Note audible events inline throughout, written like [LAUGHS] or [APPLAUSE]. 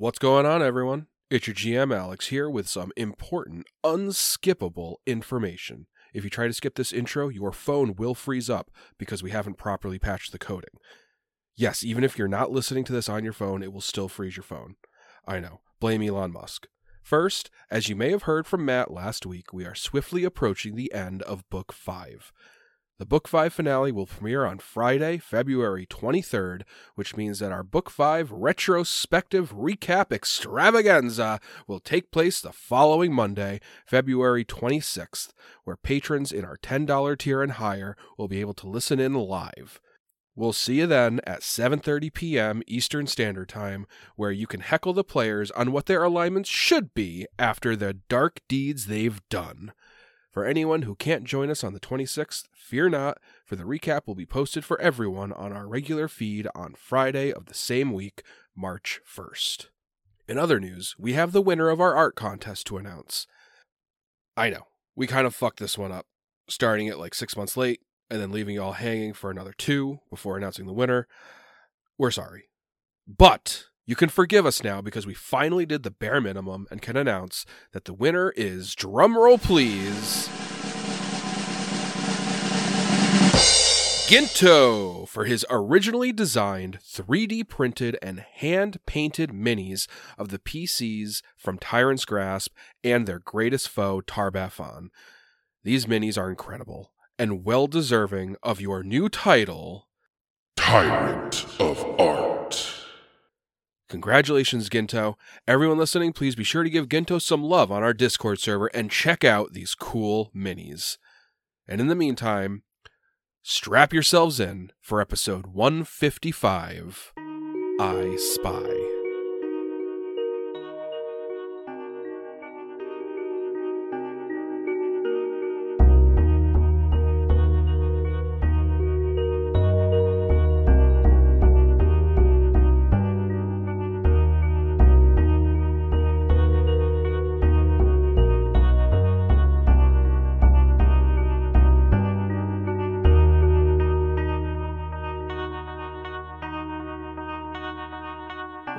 What's going on, everyone? It's your GM Alex here with some important, unskippable information. If you try to skip this intro, your phone will freeze up because we haven't properly patched the coding. Yes, even if you're not listening to this on your phone, it will still freeze your phone. I know. Blame Elon Musk. First, as you may have heard from Matt last week, we are swiftly approaching the end of Book 5. The Book 5 finale will premiere on Friday, February 23rd, which means that our Book 5 retrospective recap extravaganza will take place the following Monday, February 26th, where patrons in our $10 tier and higher will be able to listen in live. We'll see you then at 7:30 p.m. Eastern Standard Time where you can heckle the players on what their alignments should be after the dark deeds they've done. For anyone who can't join us on the 26th, fear not, for the recap will be posted for everyone on our regular feed on Friday of the same week, March 1st. In other news, we have the winner of our art contest to announce. I know, we kind of fucked this one up, starting it like six months late and then leaving you all hanging for another two before announcing the winner. We're sorry. But you can forgive us now because we finally did the bare minimum and can announce that the winner is drumroll please. Ginto for his originally designed 3D printed and hand painted minis of the PCs from Tyrant's Grasp and their greatest foe, Tar-Baphon. These minis are incredible and well deserving of your new title, Tyrant of Art. Congratulations, Ginto. Everyone listening, please be sure to give Ginto some love on our Discord server and check out these cool minis. And in the meantime, strap yourselves in for episode 155 Eye Spy.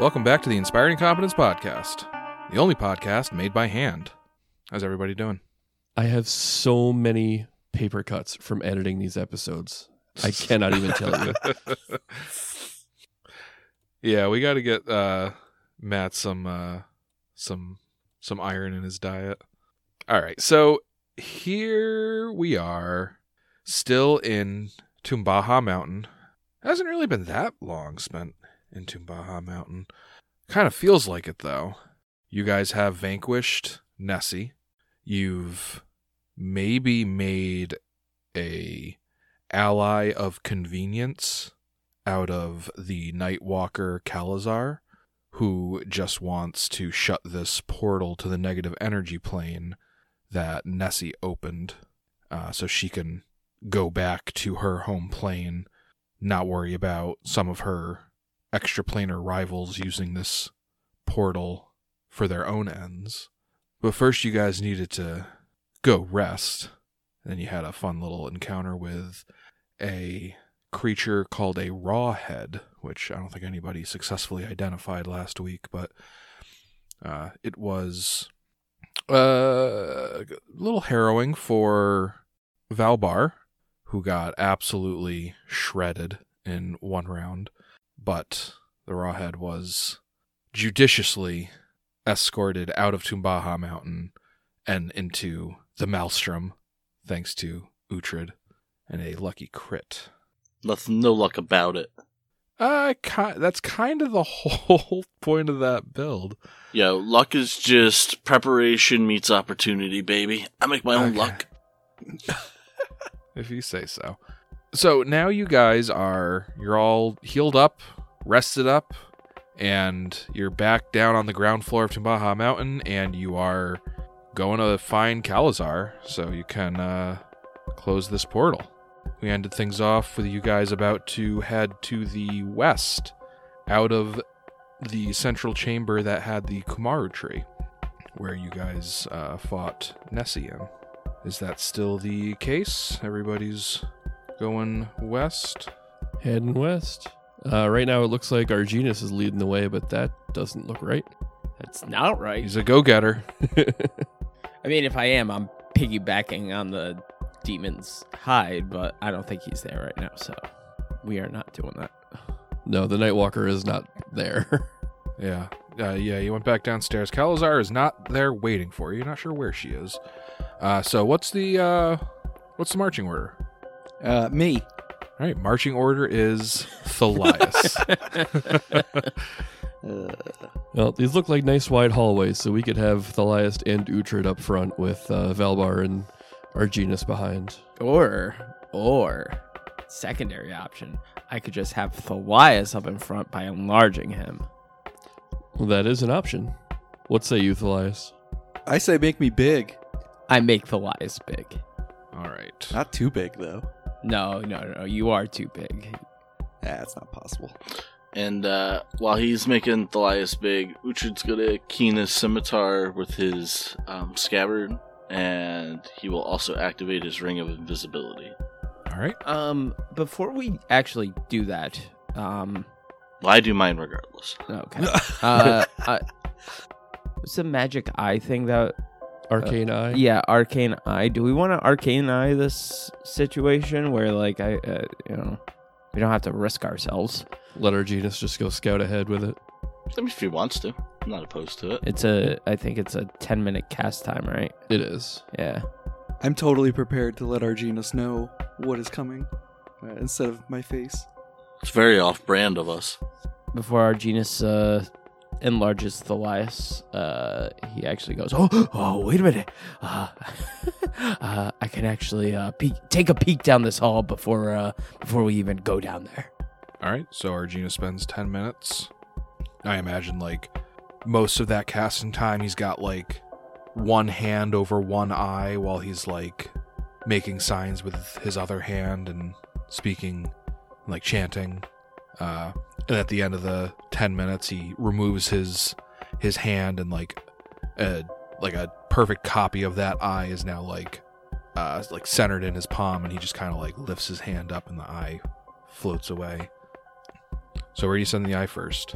Welcome back to the Inspired Incompetence Podcast, the only podcast made by hand. How's everybody doing? I have so many paper cuts from editing these episodes. I cannot even tell you. [LAUGHS] Yeah, we got to get uh, Matt some uh, some some iron in his diet. All right, so here we are, still in Tumbaja Mountain. Hasn't really been that long spent in Tumbaja Mountain. Kind of feels like it though. You guys have vanquished Nessie. You've maybe made a ally of convenience out of the Nightwalker Calazar, who just wants to shut this portal to the negative energy plane that Nessie opened uh, so she can go back to her home plane, not worry about some of her extraplanar rivals using this portal for their own ends. But first, you guys needed to go rest. Then you had a fun little encounter with a creature called a rawhead, which I don't think anybody successfully identified last week, but uh, it was uh, a little harrowing for Valbar, who got absolutely shredded in one round. But the rawhead was judiciously escorted out of Tumbaja Mountain and into the Maelstrom, thanks to Uhtred and a lucky crit. Nothing, no luck about it. Uh, ki- that's kind of the [LAUGHS] whole point of that build. Yeah, luck is just preparation meets opportunity, baby. I make my own Okay. luck. [LAUGHS] if you say so. So now you guys are you're all healed up, rested up, and you're back down on the ground floor of Tumbaja Mountain, and you are going to find Calazar so you can uh, close this portal. We ended things off with you guys about to head to the west, out of the central chamber that had the Kumaru tree, where you guys uh, fought Nessie in. Is that still the case? Everybody's going west? Heading west. Uh, right now, it looks like Arginus is leading the way, but that doesn't look right. That's not right. He's a go-getter. [LAUGHS] I mean, if I am, I'm piggybacking on the demon's hide, but I don't think he's there right now, so we are not doing that. no, the Nightwalker is not there. [LAUGHS] Yeah. Uh, yeah, you went back downstairs. Calazar is not there waiting for you. You're not sure where she is. Uh, so what's the uh, what's the marching order? Uh, me. All right, marching order is Thalias. Uh, [LAUGHS] [LAUGHS] well, these look like nice wide hallways, so we could have Thaliast and Uhtred up front with uh, Valbar and Arginus behind. Or, or, secondary option, I could just have Thalias up in front by enlarging him. Well, that is an option. What say you, Thalias? I say make me big. I make Thalias big. All right. Not too big though. No, no, no, you are too big. That's not possible. And uh, while he's making Thalias big, Uhtred's gonna keen his scimitar with his um, scabbard, and he will also activate his ring of invisibility. All right. Um, before we actually do that, um, Well, I do mine regardless. okay. [LAUGHS] uh, uh, what's the magic eye thing that? Arcane Eye? Yeah, arcane eye. Do we want to arcane eye this situation where, like, I, uh, you know, we don't have to risk ourselves? Let Arginus just go scout ahead with it. I mean, if he wants to, I'm not opposed to it. It's a, I think it's a ten minute cast time, right? It is. Yeah. I'm totally prepared to let Arginus know what is coming uh, instead of my face. It's very off-brand of us. Before Arginus uh, enlarges Thalias, uh, he actually goes, "Oh, oh, wait a minute! Uh, [LAUGHS] uh, I can actually uh, peek, take a peek down this hall before uh, before we even go down there." All right. So Argina spends 10 minutes. I imagine like most of that casting time he's got like one hand over one eye while he's like making signs with his other hand and speaking like chanting. And at the end of the 10 minutes he removes his his hand and like a like a perfect copy of that eye is now like uh like centered in his palm and he just kind of like lifts his hand up and the eye floats away. So where do you send the eye first?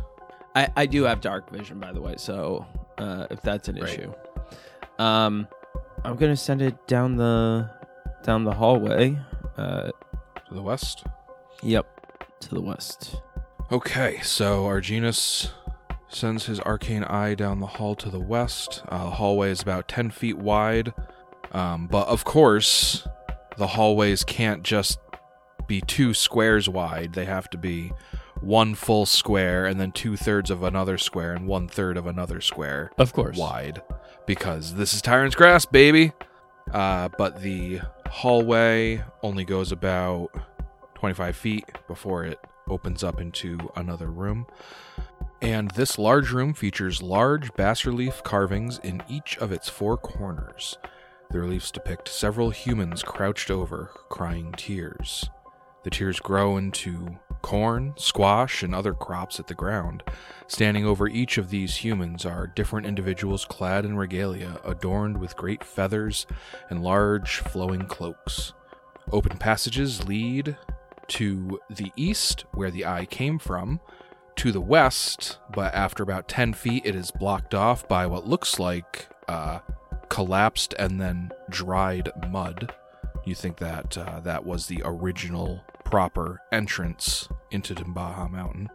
I, I do have dark vision, by the way, so uh, if that's an Right. issue, um, I'm gonna send it down the down the hallway. Uh, To the west? yep, to the west. Okay, so Arginus sends his arcane eye down the hall to the west. Uh, the hallway is about 10 feet wide. Um, but of course, the hallways can't just be two squares wide. They have to be one full square and then two thirds of another square and one third of another square Of course. wide because this is Tyrant's Grasp, baby. Uh, but the hallway only goes about 25 feet before it opens up into another room. And this large room features large bas relief carvings in each of its four corners. The reliefs depict several humans crouched over, crying tears. The tears grow into corn, squash, and other crops at the ground. Standing over each of these humans are different individuals clad in regalia, adorned with great feathers and large flowing cloaks. Open passages lead to the east, where the eye came from, to the west, but after about 10 feet, it is blocked off by what looks like uh, collapsed and then dried mud. You think that uh, that was the original proper entrance into Tumbaja Mountain.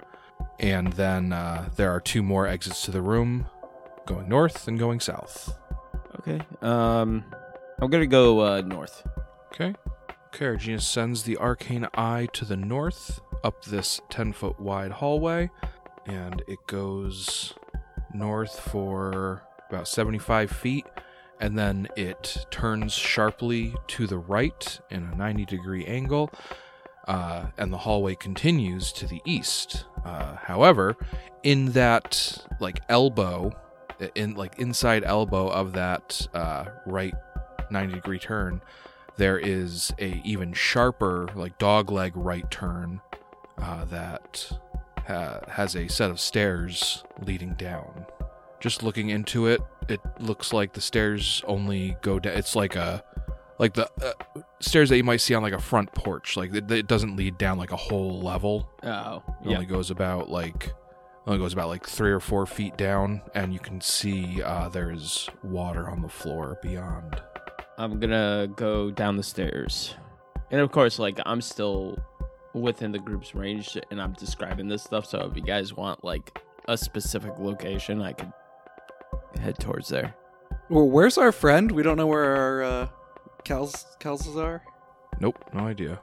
And then uh, there are two more exits to the room, going north and going south. Okay. Um, I'm gonna go uh, north. Okay. Caragina sends the arcane eye to the north up this 10 foot wide hallway, and it goes north for about 75 feet, and then it turns sharply to the right in a 90 degree angle, uh, and the hallway continues to the east. Uh, however, in that like elbow, in like inside elbow of that uh, right 90 degree turn, there is a even sharper like dogleg right turn uh, that ha- has a set of stairs leading down. Just looking into it, it looks like the stairs only go down. It's like a like the uh, stairs that you might see on like a front porch. Like it, it doesn't lead down like a whole level. Oh, It yeah. only goes about like only goes about like three or four feet down, and you can see uh, there's water on the floor beyond. I'm gonna go down the stairs, and of course, like I'm still within the group's range, and I'm describing this stuff. So if you guys want like a specific location, I could head towards there. Well, where's our friend? We don't know where our uh, Cals Calzes are. Nope, no idea.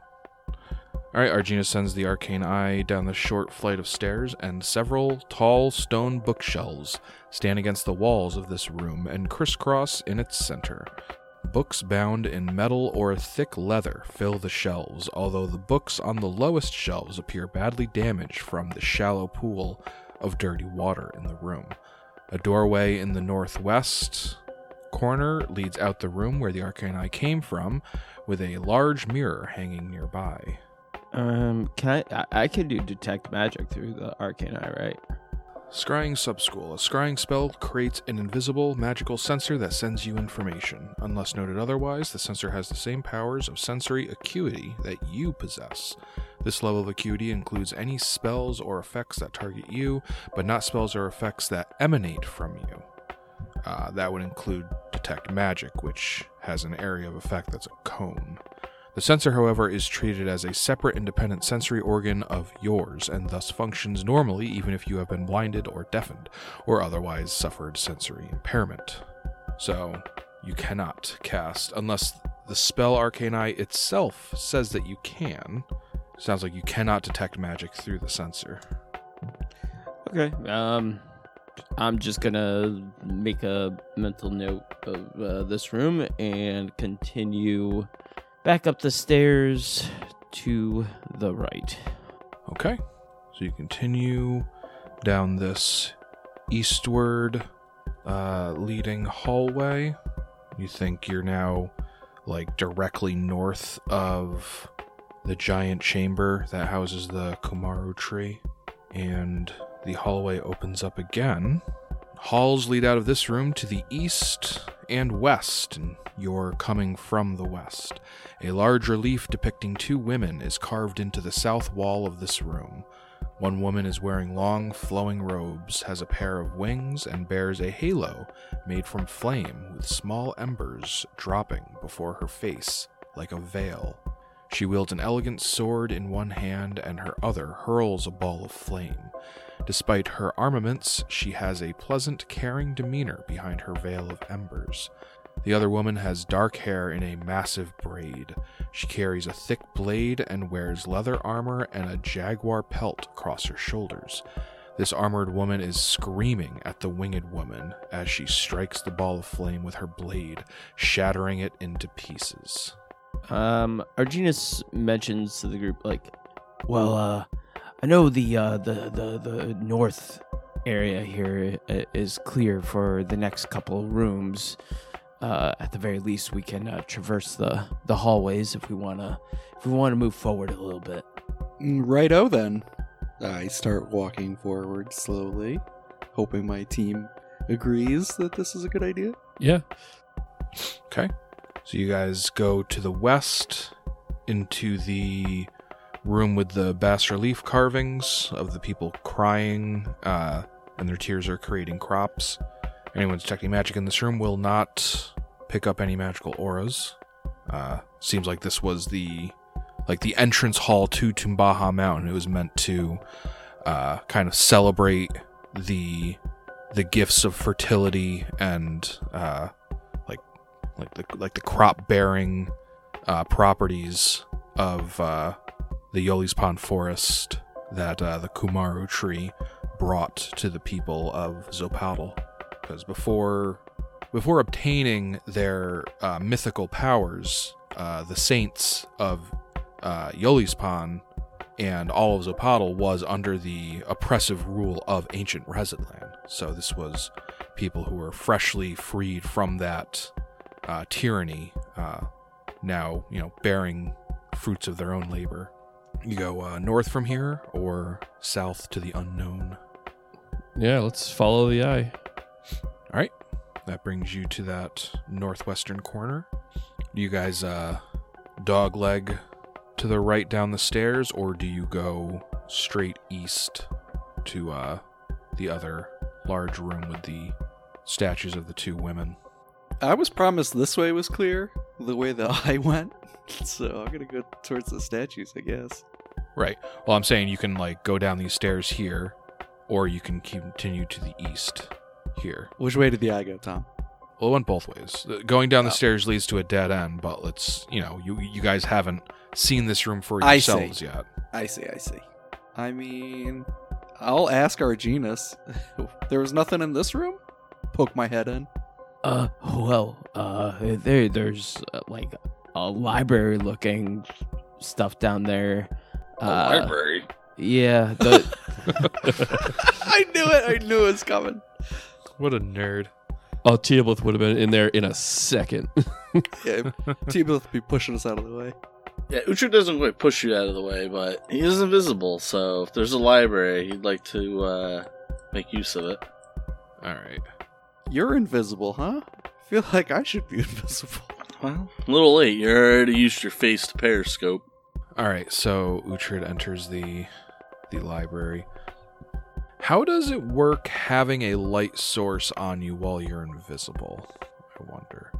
All right, Argina sends the arcane eye down the short flight of stairs, and several tall stone bookshelves stand against the walls of this room and crisscross in its center. Books bound in metal or thick leather fill the shelves, although the books on the lowest shelves appear badly damaged from the shallow pool of dirty water in the room. A doorway in the northwest corner leads out the room where the arcane eye came from, with a large mirror hanging nearby. Um, can I? I, I could do detect magic through the arcane eye, right? Scrying Subschool. A scrying spell creates an invisible magical sensor that sends you information. Unless noted otherwise, the sensor has the same powers of sensory acuity that you possess. This level of acuity includes any spells or effects that target you, but not spells or effects that emanate from you. Uh, that would include Detect Magic, which has an area of effect that's a cone. The sensor, however, is treated as a separate independent sensory organ of yours and thus functions normally even if you have been blinded or deafened or otherwise suffered sensory impairment. So, you cannot cast unless the spell Arcane Eye itself says that you can. Sounds like you cannot detect magic through the sensor. Okay. Um, I'm just gonna make a mental note of uh, this room and continue back up the stairs to the right. Okay. So you continue down this eastward uh, leading hallway. You think you're now like directly north of the giant chamber that houses the Kumaru tree. And the hallway opens up again. Halls lead out of this room to the east and west, and you're coming from the west. A large relief depicting two women is carved into the south wall of this room. One woman is wearing long, flowing robes, has a pair of wings, and bears a halo made from flame with small embers dropping before her face like a veil. She wields an elegant sword in one hand, and her other hurls a ball of flame. Despite her armaments, she has a pleasant, caring demeanor behind her veil of embers. The other woman has dark hair in a massive braid. She carries a thick blade and wears leather armor and a jaguar pelt across her shoulders. This armored woman is screaming at the winged woman as she strikes the ball of flame with her blade, shattering it into pieces. Um, Arginus mentions to the group like, "Well, uh, I know the uh, the the the north area here is clear for the next couple of rooms. Uh, at the very least, we can uh, traverse the the hallways if we wanna if we want to move forward a little bit." Mm, Righto then. I start walking forward slowly, hoping my team agrees that this is a good idea. Yeah. Okay. So you guys go to the west into the room with the bas relief carvings of the people crying, uh, and their tears are creating crops. Anyone detecting magic in this room will not pick up any magical auras. Uh, seems like this was the like the entrance hall to Tumbaja Mountain. It was meant to uh, kind of celebrate the the gifts of fertility and uh, like like the like the crop bearing uh, properties of uh, the Yolispan forest that uh, the Kumaru tree brought to the people of Xopatl. Because before before obtaining their uh, mythical powers, uh, the saints of uh, Yolispan and all of Xopatl was under the oppressive rule of ancient Razatlan. So this was people who were freshly freed from that uh, tyranny, uh, now you know bearing fruits of their own labor. You go uh, north from here or south to the unknown. Yeah, let's follow the eye. All right, that brings you to that northwestern corner. Do you guys uh dog leg to the right down the stairs or do you go straight east to uh the other large room with the statues of the two women? I was promised this way was clear, the way the eye [LAUGHS] went. So I'm gonna go towards the statues, I guess. Right. Well, I'm saying you can like go down these stairs here or you can continue to the east here. Which way did the eye go, Tom? Well, it went both ways. Going down the Oh. stairs leads to a dead end, but let's, you know, you you guys haven't seen this room for I yourselves yet. I see, I see. I mean, I'll ask Arginus. [LAUGHS] there was nothing in this room? Poke my head in. Uh, well, uh, there, there's uh, like a library looking stuff down there. A Uh, library. Yeah, [LAUGHS] the, [LAUGHS] I knew it. I knew it was coming. What a nerd. Oh, Teoblith would have been in there in a second. [LAUGHS] Yeah, T-Bill will be pushing us out of the way. Yeah, Uhtred doesn't quite push you out of the way, but he is invisible, so if there's a library, he'd like to uh, make use of it. All right. You're invisible, huh? I feel like I should be [LAUGHS] invisible. Well, a little late. You already used your face to periscope. All right. So Uhtred enters the the library. How does it work having a light source on you while you're invisible? I wonder.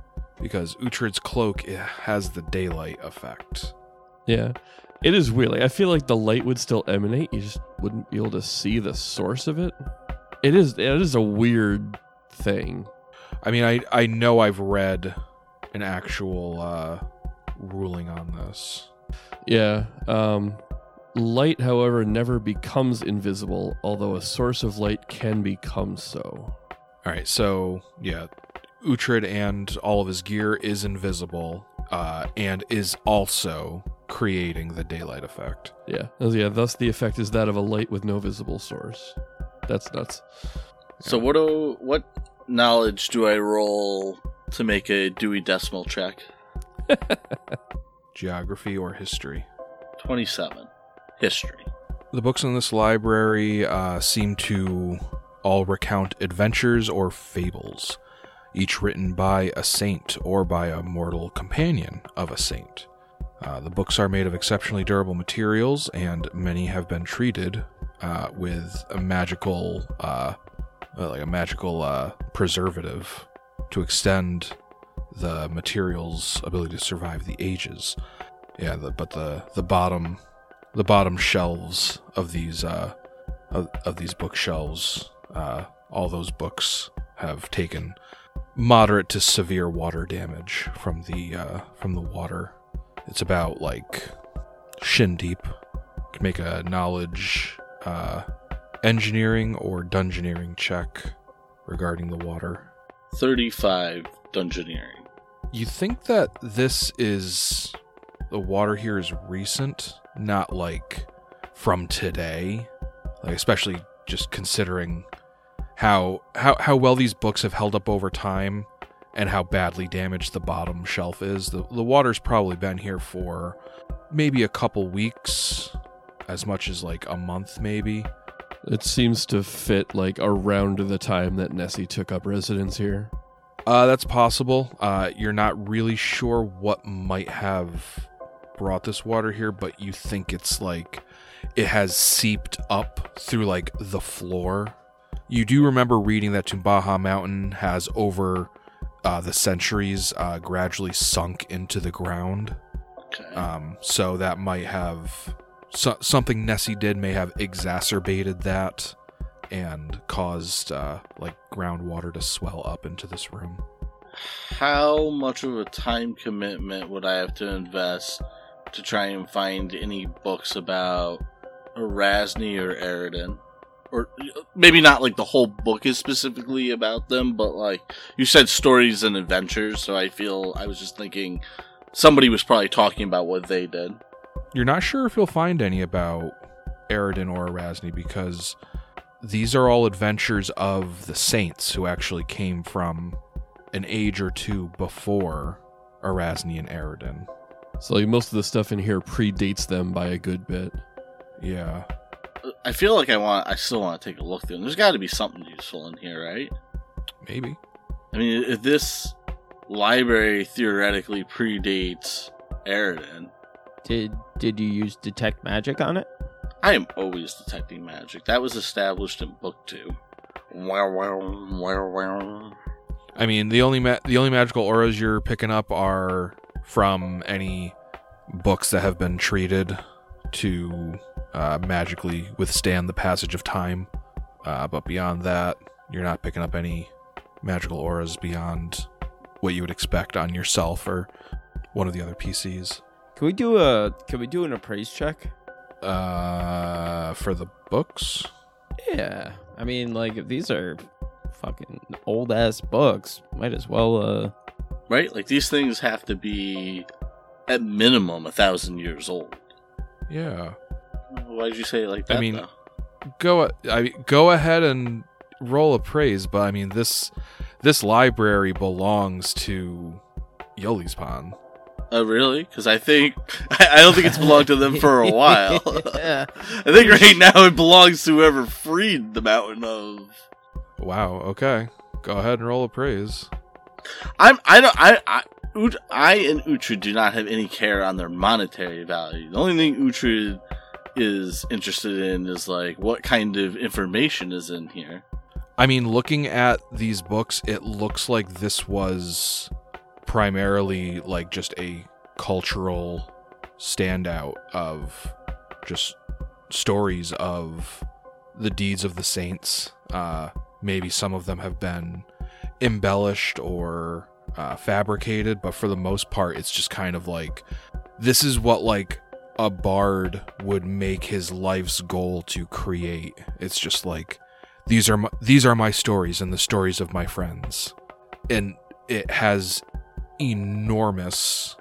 Because Uhtred's cloak it has the daylight effect. yeah. It is weird. Like, I feel like the light would still emanate. You just wouldn't be able to see the source of it. It is. It is a weird thing. I mean, I I know I've read an actual uh, ruling on this. Yeah. Um, light, however, never becomes invisible, although a source of light can become so. All right, so yeah, Uhtred and all of his gear is invisible, uh, and is also creating the daylight effect. Yeah. Yeah. Thus, the effect is that of a light with no visible source. That's nuts. So what do what knowledge do I roll to make a Dewey Decimal check? [LAUGHS] Geography or history. Twenty-seven. History. The books in this library uh, seem to all recount adventures or fables, each written by a saint or by a mortal companion of a saint. Uh, the books are made of exceptionally durable materials, and many have been treated uh, with a magical, uh, like a magical uh, preservative, to extend the material's ability to survive the ages. Yeah, the, but the the bottom the bottom shelves of these uh, of, of these bookshelves, uh, all those books have taken moderate to severe water damage from the uh, from the water. It's about like shin deep. Can make a knowledge uh, engineering or dungeoneering check regarding the water. Thirty-five. Dungeoneering. You think that this is the water here is recent, not like from today, like especially just considering how how how well these books have held up over time and how badly damaged the bottom shelf is. The the water's probably been here for maybe a couple weeks, as much as like a month maybe. It seems to fit like around the time that Nessie took up residence here. Uh, that's possible. Uh, you're not really sure what might have brought this water here, but you think it's like it has seeped up through like the floor. You do remember reading that Tumbaja Mountain has over uh, the centuries uh, gradually sunk into the ground. Okay. Um, so that might have so- something Nessie did may have exacerbated that and caused uh, like groundwater to swell up into this room. How much of a time commitment would I have to invest to try and find any books about Erasni or Eridan? Or maybe not like the whole book is specifically about them, but like you said stories and adventures, so I feel I was just thinking somebody was probably talking about what they did. You're not sure if you'll find any about Eridan or Erasni because these are all adventures of the saints who actually came from an age or two before Erasni and Eridan. So like most of the stuff in here predates them by a good bit. Yeah. I feel like I want I still want to take a look through them. There's got to be something useful in here, right? Maybe. I mean, if this library theoretically predates Eridan. Did did you use detect magic on it? I am always detecting magic. That was established in book two. Wow, wow, wow, wow. I mean, the only ma- the only magical auras you're picking up are from any books that have been treated to uh, magically withstand the passage of time. Uh, but beyond that, you're not picking up any magical auras beyond what you would expect on yourself or one of the other PCs. Can we do a can we do an appraise check? Uh, for the books, Yeah. I mean like if these are fucking old ass books, might as well uh Right? Like these things have to be at minimum a thousand years old. yeah. Why'd you say it like I mean- though? go I mean, go ahead and roll a praise, but I mean this this library belongs to Yolispan. Oh, really? Because I think [LAUGHS] I don't think it's belonged to them for a while. [LAUGHS] yeah. I think right now it belongs to whoever freed the mountain of. Wow. Okay. Go ahead and roll a praise. I'm. I don't. I. I, Ut- I and Uhtred do not have any care on their monetary value. The only thing Uhtred is interested in is like what kind of information is in here. I mean, looking at these books, it looks like this was primarily like just a cultural standout of just stories of the deeds of the saints. Uh, maybe some of them have been embellished or uh, fabricated, but for the most part, it's just kind of like this is what like a bard would make his life's goal to create. It's just like these are my, these are my stories and the stories of my friends, and it has enormous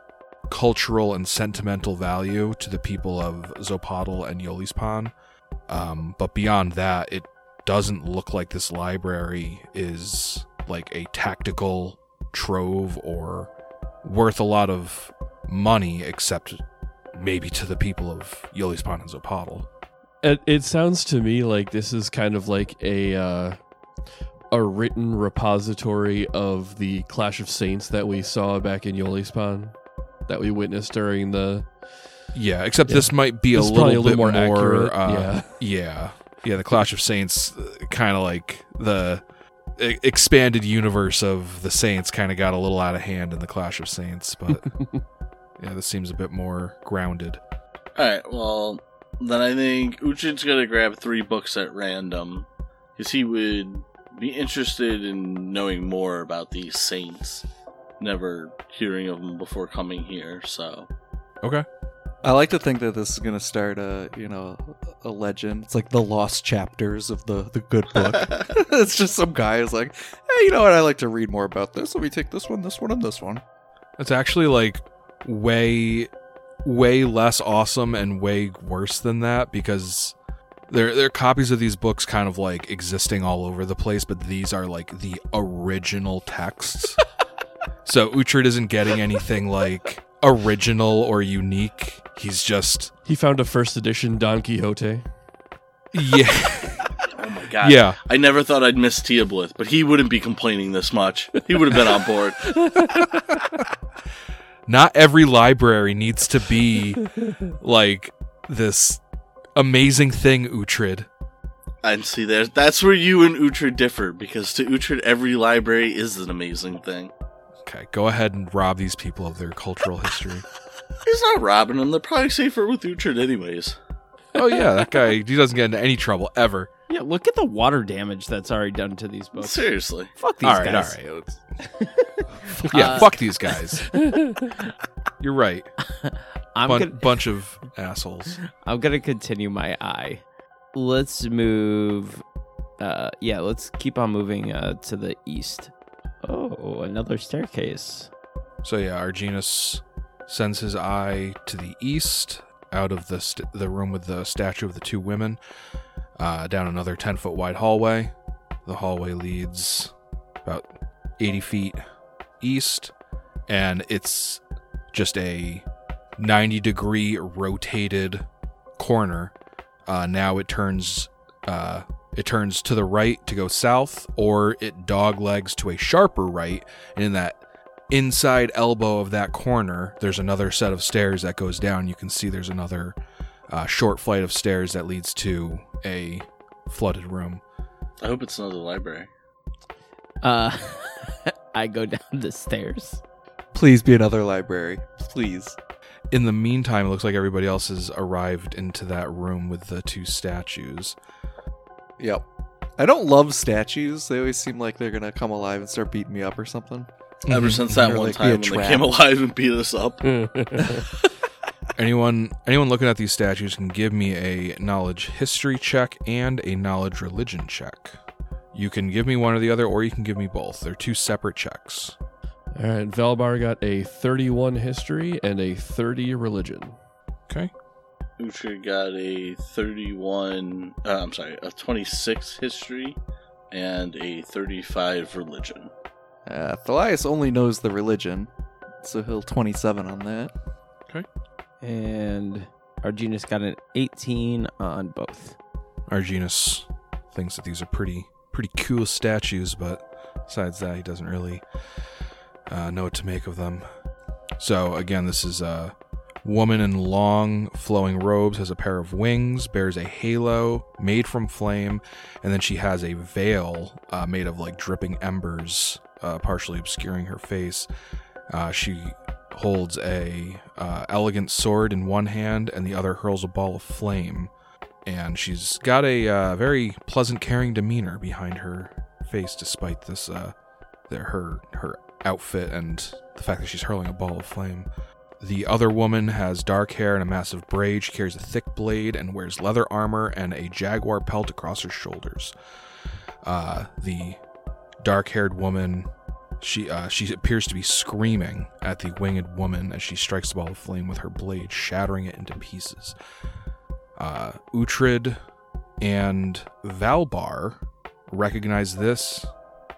cultural and sentimental value to the people of Xopatl and Yolispan. Um, but beyond that, it doesn't look like this library is like a tactical trove or worth a lot of money, except maybe to the people of Yolispan and Xopatl. It, it sounds to me like this is kind of like a uh, a written repository of the Clash of Saints that we saw back in Yolispan, that we witnessed during the. Yeah, except Yeah. this might be a This is little, a little bit more more, accurate, uh, yeah. yeah, yeah. The Clash of Saints, kind of like the e- expanded universe of the Saints, kind of got a little out of hand in the Clash of Saints, but [LAUGHS] yeah, this seems a bit more grounded. All right. Well, then I think Uhtred's gonna grab three books at random because he would be interested in knowing more about these saints. Never hearing of them before coming here, so Okay. I like to think that this is gonna start a you know a legend. It's like the lost chapters of the the good book. [LAUGHS] [LAUGHS] it's just some guy is like, hey, you know what? I like to read more about this. Let me take this one, this one, and this one. It's actually like way, way less awesome and way worse than that because there there are copies of these books kind of like existing all over the place, but these are like the original texts. [LAUGHS] so Uhtred isn't getting anything like original or unique. He's just He found a first edition Don Quixote. yeah [LAUGHS] oh my god, yeah. I never thought I'd miss Tia Teoblith, but he wouldn't be complaining this much. He would have been on board. [LAUGHS] Not every library needs to be like this amazing thing, Uhtred. And see, there, that's where you and Uhtred differ because to Uhtred, every library is an amazing thing. Okay, go ahead and rob these people of their cultural history. [LAUGHS] He's not robbing them; they're probably safer with Uhtred, anyways. Oh yeah, that [LAUGHS] guy he doesn't get into any trouble ever. Yeah, look at the water damage that's already done to these books. Seriously. Fuck these all right, guys. all right. let's- [LAUGHS] yeah, Uh, fuck these guys. [LAUGHS] You're right. [LAUGHS] I'm Bun- gonna bunch of assholes. I'm gonna continue my eye. Let's move. Uh, yeah, let's keep on moving uh, to the east. Oh, another staircase. So yeah, Arginus sends his eye to the east, out of the st- the room with the statue of the two women, uh, down another ten foot wide hallway. The hallway leads about eighty feet east, and it's just a ninety degree rotated corner. Uh, now it turns uh, it turns to the right to go south, or it doglegs to a sharper right, and in that inside elbow of that corner, there's another set of stairs that goes down. You can see there's another uh, short flight of stairs that leads to a flooded room. I hope it's another library. Uh, [LAUGHS] I go down the stairs. Please be another library. Please. In the meantime, it looks like everybody else has arrived into that room with the two statues. Yep. I don't love statues. They always seem like they're gonna come alive and start beating me up or something. Ever since that Or, one like, time when they came alive and beat us up. [LAUGHS] [LAUGHS] Anyone anyone looking at these statues can give me a knowledge history check and a knowledge religion check. You can give me one or the other, or you can give me both. They're two separate checks. All right, Valbar got a 31 history and a 30 religion. Okay. Uhtred got a 31, uh, I'm sorry, a 26 history and a 35 religion. Uh, Thalias only knows the religion, so he'll 27 on that. And Arginus got an 18 on both. Arginus thinks that these are pretty pretty cool statues, but besides that, he doesn't really uh, know what to make of them. So again, this is a woman in long flowing robes, has a pair of wings, bears a halo made from flame, and then she has a veil uh, made of like dripping embers, uh, partially obscuring her face. Uh, she holds a uh, elegant sword in one hand, and the other hurls a ball of flame and she's got a uh, very pleasant, caring demeanor behind her face, despite this uh, her her outfit and the fact that she's hurling a ball of flame. The other woman has dark hair and a massive braid. She carries a thick blade and wears leather armor and a jaguar pelt across her shoulders. Uh, the dark-haired woman, she uh, she appears to be screaming at the winged woman as she strikes the ball of flame with her blade, shattering it into pieces uh, Uhtred and Valbar recognize this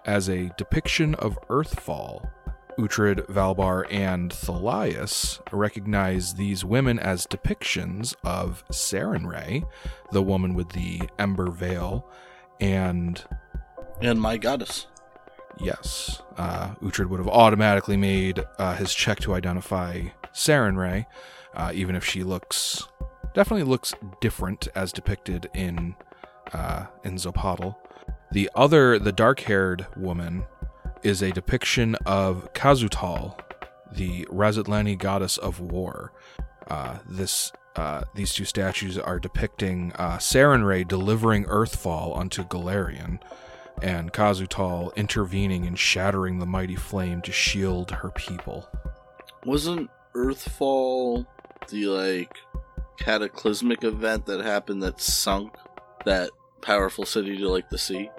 as a depiction of Earthfall. Uhtred, Valbar, and Thalias recognize these women as depictions of Sarenrae, the woman with the ember veil, and And my goddess. Yes. Uh, Uhtred would have automatically made uh, his check to identify Sarenrae, uh, even if she looks definitely looks different as depicted in uh, in Xopatl. The other, the dark-haired woman, is a depiction of Kazutal, the Razatlani goddess of war. Uh, this uh, these two statues are depicting uh, Sarenrae delivering Earthfall unto Golarion and Kazutal intervening and shattering the mighty flame to shield her people. Wasn't Earthfall the, like, cataclysmic event that happened that sunk that powerful city to, like, the sea?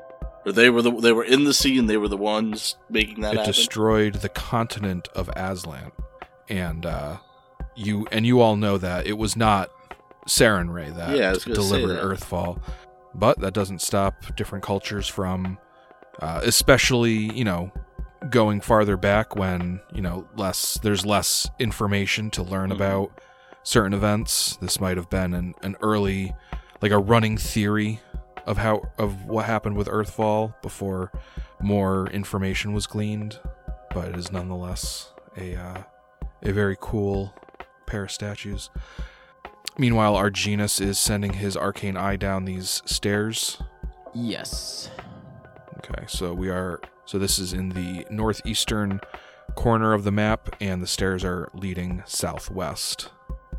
Or they were the they were in the sea and they were the ones making that it happen? destroyed the continent of Azlant, and uh, you and you all know that it was not Sarenrae that Yeah, I was gonna say delivered that. Earthfall, but that doesn't stop different cultures from, uh, especially you know, going farther back when you know less there's less information to learn Mhm. about certain events. This might have been an, an early, like a running theory of how of what happened with Earthfall before more information was gleaned, but it is nonetheless a uh, a very cool pair of statues. Meanwhile, Arginus is sending his arcane eye down these stairs. Yes. Okay, so we are so this is in the northeastern corner of the map, and the stairs are leading southwest.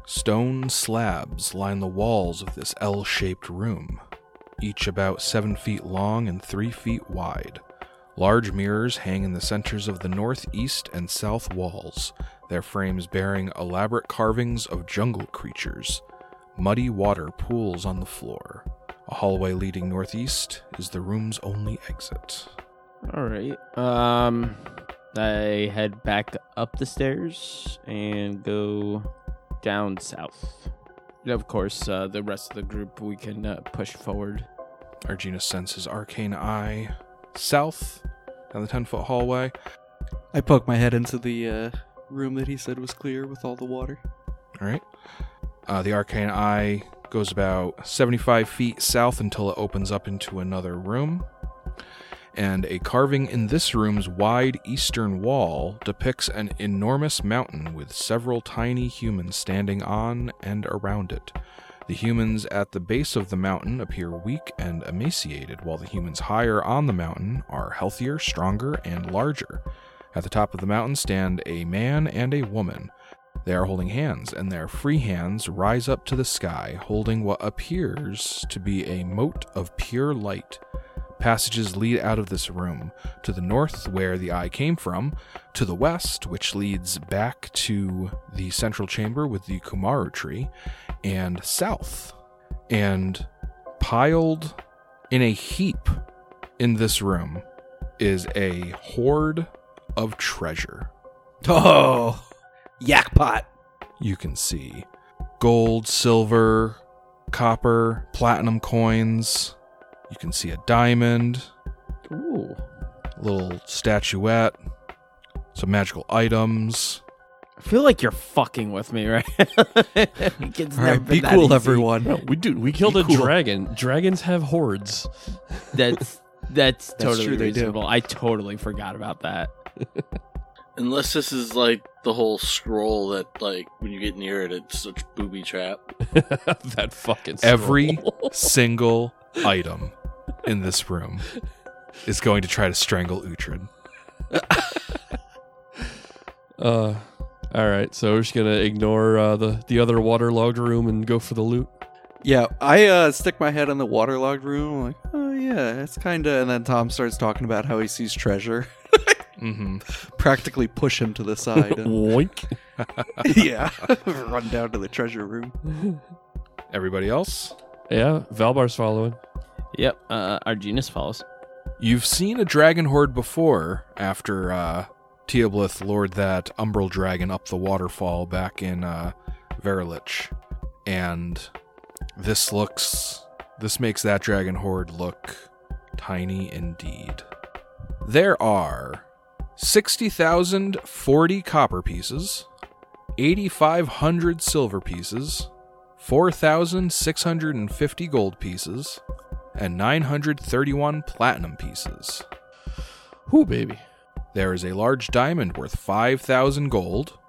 Stone slabs line the walls of this L shaped room, each about seven feet long and three feet wide. Large mirrors hang in the centers of the northeast and south walls, their frames bearing elaborate carvings of jungle creatures. Muddy water pools on the floor. A hallway leading northeast is the room's only exit. All right. Um, I head back up the stairs and go down south. And of course, uh, the rest of the group we can uh, push forward. Arginus sends his arcane eye south down the 10 foot hallway. I poke my head into the uh, room that he said was clear with all the water. All right. Uh, the arcane eye goes about 75 feet south until it opens up into another room. and a carving in this room's wide eastern wall depicts an enormous mountain with several tiny humans standing on and around it. The humans at the base of the mountain appear weak and emaciated, while the humans higher on the mountain are healthier, stronger, and larger. At the top of the mountain stand a man and a woman. They are holding hands, and their free hands rise up to the sky, holding what appears to be a mote of pure light. Passages lead out of this room to the north, where the eye came from, to the west, which leads back to the central chamber with the Kumaru tree, and south. And piled in a heap in this room is a hoard of treasure. Oh, yakpot. You can see gold, silver, copper, platinum coins. You can see a diamond, Ooh. a little statuette, some magical items. I feel like you're fucking with me, right? [LAUGHS] It's All be cool, easy. everyone. No, we do. We killed Be a cool. dragon. Dragons have hoards. That's that's totally true, they do. reasonable. I totally forgot about that. Unless this is like the whole scroll that, like, when you get near it, it's such booby trap. [LAUGHS] that fucking Every [LAUGHS] single item in this room is going to try to strangle Uhtred. [LAUGHS] Uh, all right. So we're just gonna ignore uh, the the other waterlogged room and go for the loot. Yeah, I uh, stick my head in the waterlogged room. I'm like, oh yeah, it's kind of. And then Tom starts talking about how he sees treasure. Mm-hmm. Practically push him to the side. and- [LAUGHS] [LAUGHS] yeah, [LAUGHS] run down to the treasure room. Everybody else? Yeah, Valbar's following. Yep. Uh, Arginus follows. You've seen a dragon hoard before after uh, Teoblith lured that umbral dragon up the waterfall back in uh, Verilich. And this looks. This makes that dragon hoard look tiny indeed. There are 60,040 copper pieces, 8,500 silver pieces, 4,650 gold pieces, and 931 platinum pieces. Whoo, baby. There is a large diamond worth 5,000 gold,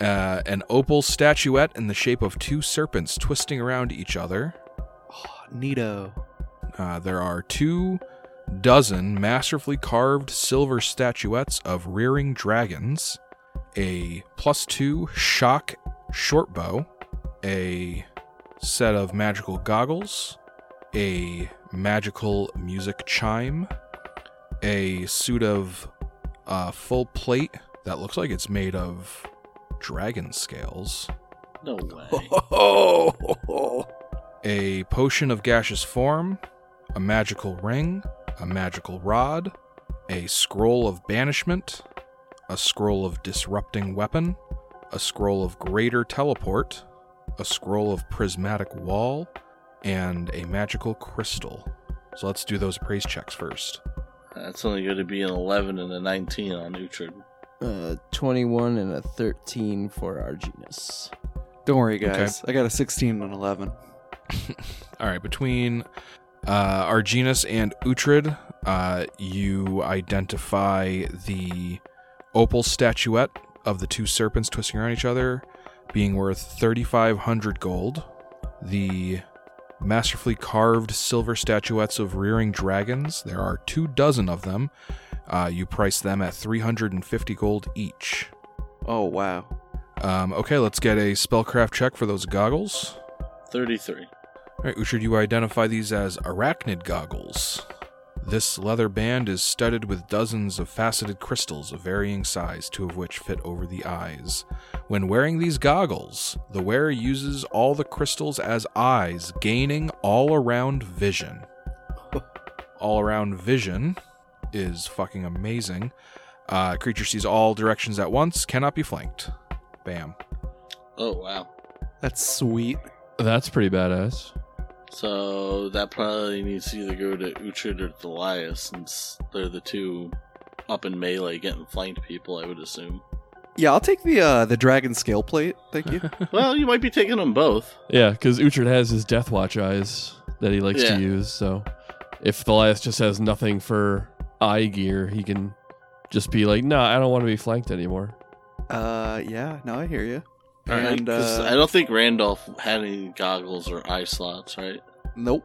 uh, an opal statuette in the shape of two serpents twisting around each other. Oh, neato. Uh, there are two dozen masterfully carved silver statuettes of rearing dragons, a plus two shock shortbow, a set of magical goggles, a magical music chime, a suit of uh, full plate that looks like it's made of dragon scales, No way. Oh, [LAUGHS] a potion of gaseous form, a magical ring, a magical rod, a scroll of banishment, a scroll of disrupting weapon, a scroll of greater teleport, a scroll of prismatic wall, and a magical crystal. So let's do those praise checks first. That's only going to be an 11 and a 19 on Uhtred. Uh, 21 and a 13 for Arginus. Don't worry, guys. I got a 16 and 11. [LAUGHS] All right, between uh, Arginus and Uhtred, uh, you identify the opal statuette of the two serpents twisting around each other being worth 3,500 gold. The masterfully carved silver statuettes of rearing dragons, there are two dozen of them. Uh, you price them at 350 gold each. Oh, wow. Um, okay, let's get a spellcraft check for those goggles. 33. All right, Uhtred, you identify these as arachnid goggles. This leather band is studded with dozens of faceted crystals of varying size, two of which fit over the eyes. When wearing these goggles, the wearer uses all the crystals as eyes, gaining all around vision. all around vision is fucking amazing. Uh, creature sees all directions at once, cannot be flanked. Bam. Oh, wow. That's sweet. That's pretty badass. So that probably needs to either go to Uhtred or Thalias since they're the two up in melee getting flanked people, I would assume. Yeah, I'll take the uh, the dragon scale plate. Thank you. [LAUGHS] well, you might be taking them both. Yeah, because Uhtred has his Death Watch eyes that he likes Yeah. to use. So if Thalias just has nothing for eye gear, he can just be like, "No, I don't want to be flanked anymore." Uh, yeah, no, I hear you. All right. And 'Cause uh, I don't think Randolph had any goggles or eye slots, right? nope.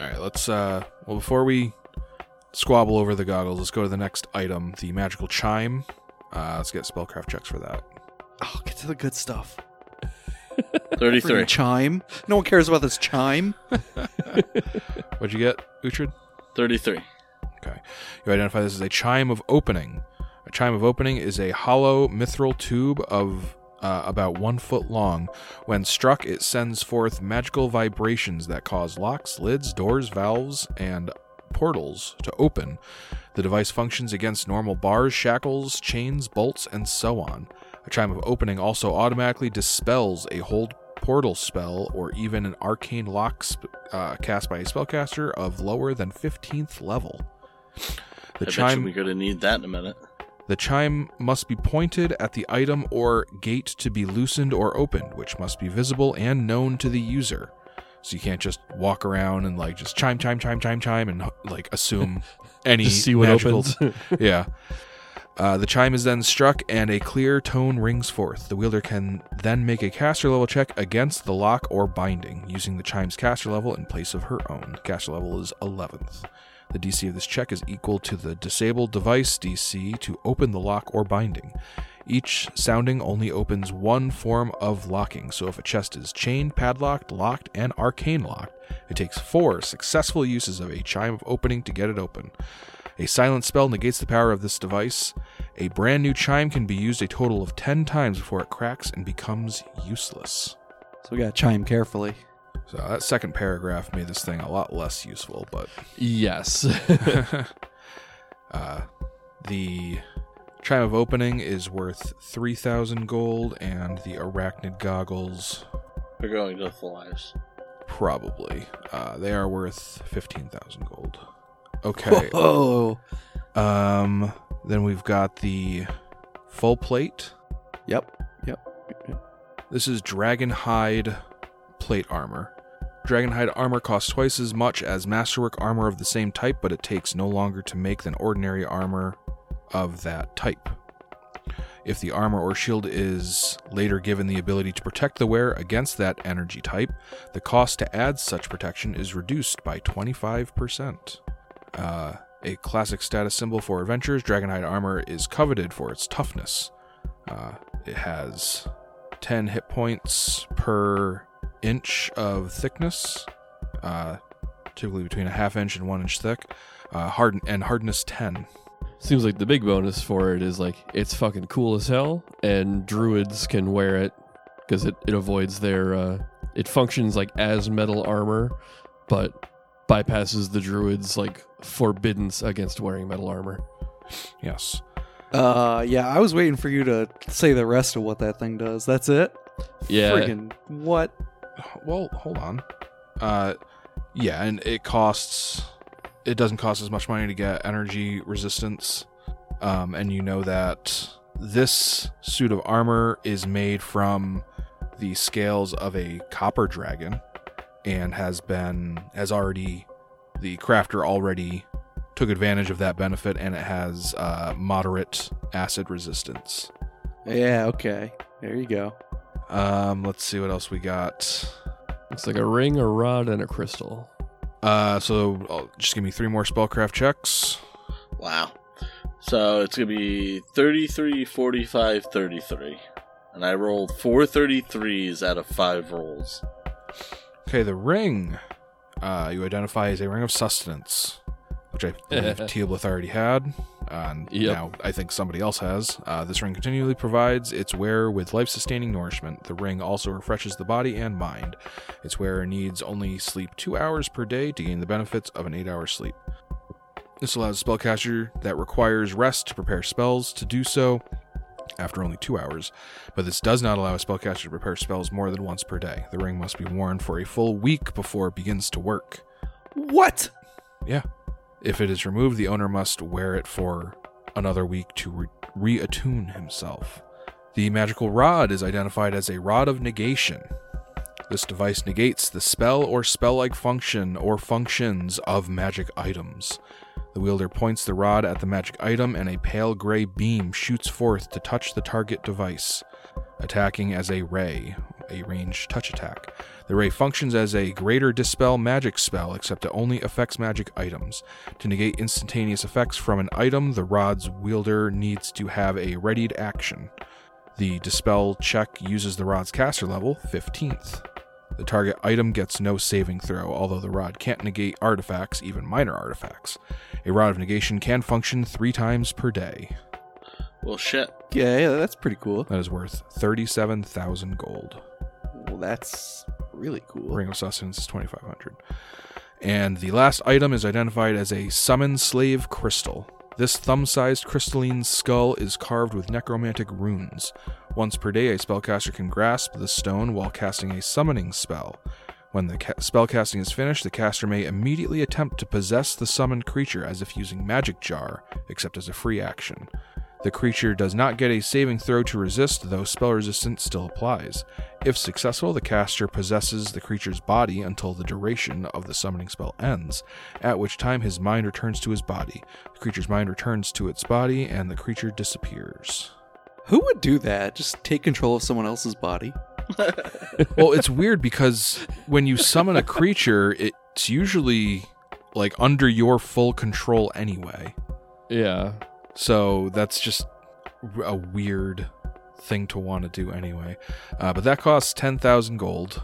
All right, let's. uh Well, before we squabble over the goggles, let's go to the next item, the magical chime. Uh, let's get spellcraft checks for that. Oh, get to the good stuff. [LAUGHS] 33. Freaking chime. No one cares about this chime. [LAUGHS] [LAUGHS] What'd you get, Uhtred? 33. Okay. You identify this as a chime of opening. A chime of opening is a hollow mithril tube of uh, about one foot long. When struck, it sends forth magical vibrations that cause locks, lids, doors, valves, and portals to open. The device functions against normal bars, shackles, chains, bolts, and so on. A chime of opening also automatically dispels a hold portal spell or even an arcane lock sp- uh, cast by a spellcaster of lower than 15th level. The I chime we're going to need that in a minute. The chime must be pointed at the item or gate to be loosened or opened, which must be visible and known to the user. So you can't just walk around and like just chime, chime, chime, chime, chime, and like assume [LAUGHS] any Just see what magical. opens. [LAUGHS] yeah. Uh, the chime is then struck and a clear tone rings forth. The wielder can then make a caster level check against the lock or binding, using the chime's caster level in place of her own. Caster level is 11th. The DC of this check is equal to the disabled device DC to open the lock or binding. Each sounding only opens one form of locking, so if a chest is chained, padlocked, locked, and arcane locked, it takes four successful uses of a chime of opening to get it open. A silent spell negates the power of this device. A brand new chime can be used a total of 10 times before it cracks and becomes useless. So we gotta chime carefully. So that second paragraph made this thing a lot less useful, but yes. [LAUGHS] [LAUGHS] uh, the chime of opening is worth 3,000 gold, and the arachnid goggles. They're going to Thalias. probably. Uh, they are worth 15,000 gold. Okay. [LAUGHS] Whoa. Um, then we've got the full plate. Yep. Yep. This is dragon hide plate armor. Dragon hide armor costs twice as much as masterwork armor of the same type, but it takes no longer to make than ordinary armor of that type. If the armor or shield is later given the ability to protect the wearer against that energy type, the cost to add such protection is reduced by 25%. Uh, a classic status symbol for adventurers, Dragonhide armor is coveted for its toughness. Uh, it has 10 hit points per inch of thickness, uh, typically between a half inch and one inch thick, uh, hard and hardness 10. Seems like the big bonus for it is like it's fucking cool as hell, and druids can wear it because it, it avoids their. Uh, it functions like as metal armor, but bypasses the druids' like forbiddance against wearing metal armor. Yes. Uh, yeah, I was waiting for you to say the rest of what that thing does. That's it. Yeah. Friggin' what? Well, hold on. Uh, yeah, and it costs. It doesn't cost as much money to get energy resistance, um, and you know that this suit of armor is made from the scales of a copper dragon, and has been has already the crafter already took advantage of that benefit, and it has uh, moderate acid resistance. Yeah. Okay. There you go. Um, let's see what else we got. It's like a ring, a rod, and a crystal. Uh, so uh, just give me three more spellcraft checks. Wow. So it's going to be 33, 45, 33. And I rolled four 33s out of five rolls. Okay, the ring. Uh, you identify as a ring of sustenance, which I believe [LAUGHS] Teoblith already had, and Yep. now I think somebody else has. Uh, this ring continually provides its wearer with life-sustaining nourishment. The ring also refreshes the body and mind. Its wearer needs only sleep two hours per day to gain the benefits of an eight-hour sleep. This allows a spellcaster that requires rest to prepare spells to do so after only two hours, but this does not allow a spellcaster to prepare spells more than once per day. The ring must be worn for a full week before it begins to work. What? Yeah. If it is removed, the owner must wear it for another week to re- reattune himself. The magical rod is identified as a rod of negation. This device negates the spell or spell like function or functions of magic items. The wielder points the rod at the magic item, and a pale gray beam shoots forth to touch the target device, attacking as a ray, a ranged touch attack. The ray functions as a greater dispel magic spell, except it only affects magic items. To negate instantaneous effects from an item, the rod's wielder needs to have a readied action. The dispel check uses the rod's caster level, 15th. The target item gets no saving throw, although the rod can't negate artifacts, even minor artifacts. A rod of negation can function three times per day. Well, shit. Yeah, yeah, that's pretty cool. That is worth 37,000 gold. Well, that's really cool. Ring of Sustenance is 2,500. And the last item is identified as a Summon Slave Crystal. This thumb sized crystalline skull is carved with necromantic runes. Once per day, a spellcaster can grasp the stone while casting a summoning spell. When the ca- spell casting is finished, the caster may immediately attempt to possess the summoned creature as if using Magic Jar, except as a free action. The creature does not get a saving throw to resist, though spell resistance still applies. If successful, the caster possesses the creature's body until the duration of the summoning spell ends, at which time his mind returns to his body. The creature's mind returns to its body, and the creature disappears. Who would do that? Just take control of someone else's body? [LAUGHS] well, it's weird because when you summon a creature, it's usually like under your full control anyway. Yeah. So that's just a weird thing to want to do anyway. Uh, but that costs 10,000 gold.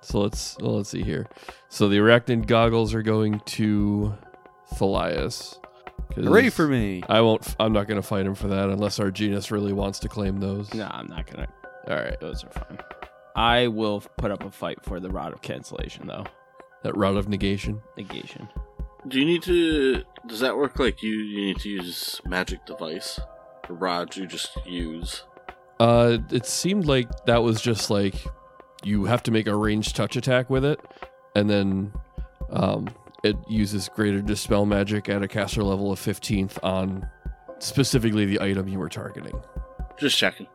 So let's well, let's see here. So the arachnid goggles are going to Thalias. 'Cause Hooray for me! I won't. I'm not going to fight him for that unless Arginus really wants to claim those. No, I'm not gonna. All right. Those are fine. I will put up a fight for the rod of cancellation, though. That rod of negation. Negation. Do you need to? Does that work like you? You need to use magic device, or rods you just use. Uh, it seemed like that was just like you have to make a ranged touch attack with it, and then um, it uses greater dispel magic at a caster level of 15th on specifically the item you were targeting. Just checking.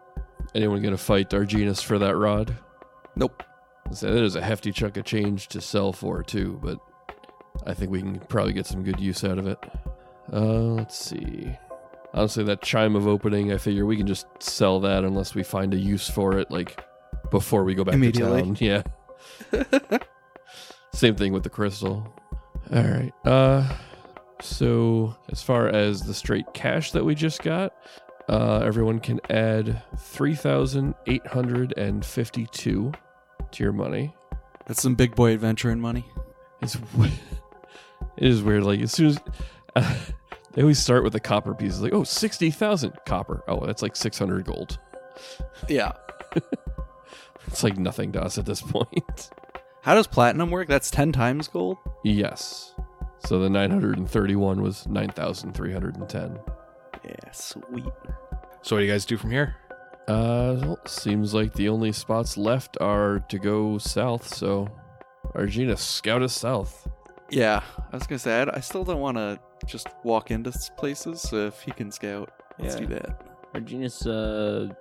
Anyone gonna fight Arginus for that rod? Nope. So that is a hefty chunk of change to sell for too, but I think we can probably get some good use out of it. Uh, let's see. Honestly, that chime of opening, I figure we can just sell that unless we find a use for it, like before we go back to town. [LAUGHS] Yeah. [LAUGHS] Same thing with the crystal. All right. Uh, so as far as the straight cash that we just got, uh, everyone can add three thousand eight hundred and fifty-two to your money. That's some big boy adventuring money. It's [LAUGHS] it is weird. Like as soon as uh, [LAUGHS] they always start with the copper pieces, like oh, oh sixty thousand copper. Oh, that's like six hundred gold. Yeah. [LAUGHS] It's like nothing to us at this point. [LAUGHS] How does platinum work? That's ten times gold. yes. So the nine hundred and thirty-one was nine thousand three hundred and ten. Yeah, sweet. So, what do you guys do from here? Uh, well, seems like the only spots left are to go south. So, Arginus, scout us south. Yeah, I was gonna say I, I still don't want to just walk into places. So if he can scout, let's Yeah. do that. Arginus, uh,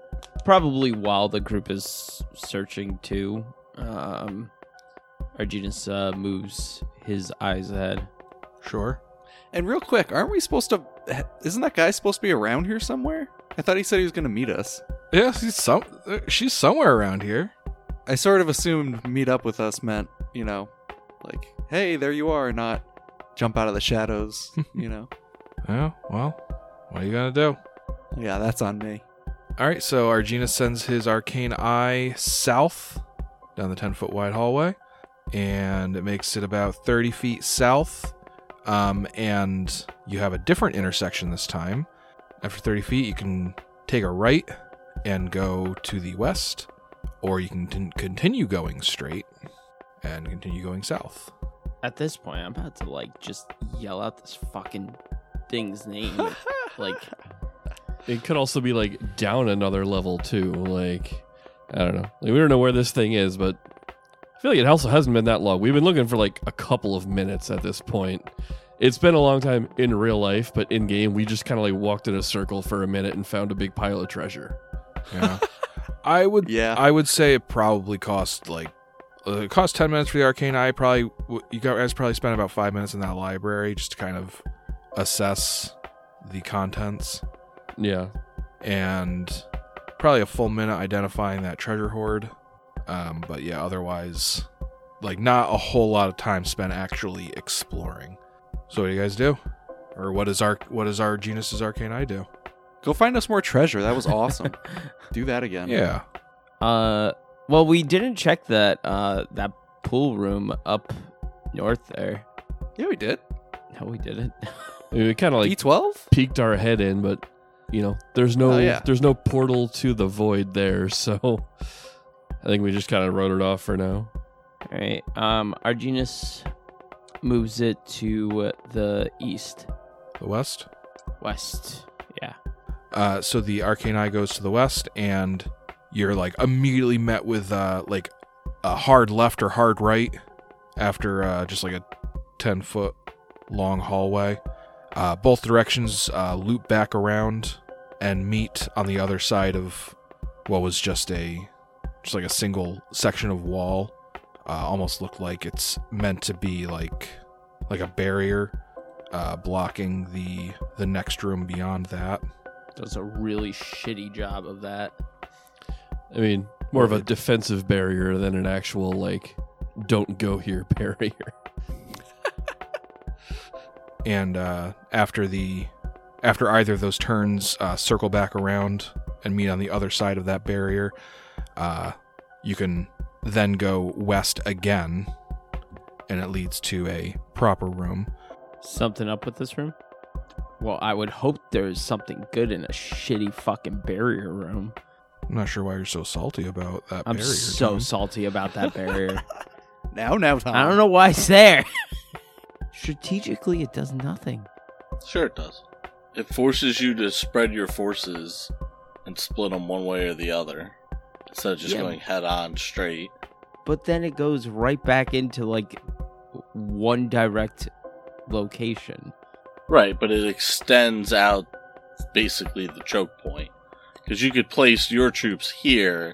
probably while the group is searching too, um, Arginus uh, moves his eyes ahead. Sure. And real quick, aren't we supposed to? Isn't that guy supposed to be around here somewhere? I thought he said he was gonna meet us. Yeah, she's some. uh, She's somewhere around here. I sort of assumed meet up with us meant, you know, like, hey, there you are, not jump out of the shadows, [LAUGHS] you know. Oh well. What are you gonna do? Yeah, that's on me. All right. So Arginus sends his arcane eye south down the ten foot wide hallway, and it makes it about thirty feet south. Um, and you have a different intersection this time. After thirty feet, you can take a right and go to the west, or you can con- continue going straight and continue going south. At this point, I'm about to like just yell out this fucking thing's name. [LAUGHS] like, It could also be like down another level too. Like I don't know. Like, we don't know where this thing is, but I feel like it also hasn't been that long. We've been looking for like a couple of minutes at this point. It's been a long time in real life, but in game we just kind of like walked in a circle for a minute and found a big pile of treasure. Yeah. [LAUGHS] I would Yeah. I would say it probably cost like it cost 10 minutes for the arcane eye probably you guys probably spent about 5 minutes in that library just to kind of assess the contents Yeah. and probably a full minute identifying that treasure hoard. Um, but yeah, otherwise, like not a whole lot of time spent actually exploring. So what do you guys do? Or what is our what is Arginus's Arcane Eye do? Go find us more treasure. That was awesome. [LAUGHS] Do that again. Yeah. Uh, well, we didn't check that uh that pool room up north there. Yeah, we did. No, we didn't. [LAUGHS] I mean, we kind of like B12? peeked our head in, but you know, there's no Oh, yeah. there's no portal to the void there, [LAUGHS] so I think we just kind of wrote it off for now. All right. Um, Arginus moves it to the east, The west. west. Yeah. Uh, so the arcane eye goes to the west, and you're like immediately met with uh, like a hard left or hard right after uh, just like a ten foot long hallway. Uh, both directions uh, loop back around and meet on the other side of what was just a just like a single section of wall. Uh, almost looked like it's meant to be like like a barrier uh, blocking the the next room beyond that. Does a really shitty job of that. I mean, more of a defensive barrier than an actual like don't go here [LAUGHS] barrier. and uh, after the after either of those turns uh, circle back around and meet on the other side of that barrier uh, you can then go west again and it leads to a proper room Something up with this room? Well, I would hope there's something good in a shitty fucking barrier room. I'm not sure why you're so salty about that I'm barrier so Tom. salty about that [LAUGHS] barrier. Now, now, Tom. I don't know why it's there. Strategically, it does nothing. Sure, it does. It forces you to spread your forces and split them one way or the other instead of just Yeah. going head on straight. But then it goes right back into like one direct location. Right, but it extends out basically the choke point. Because you could place your troops here,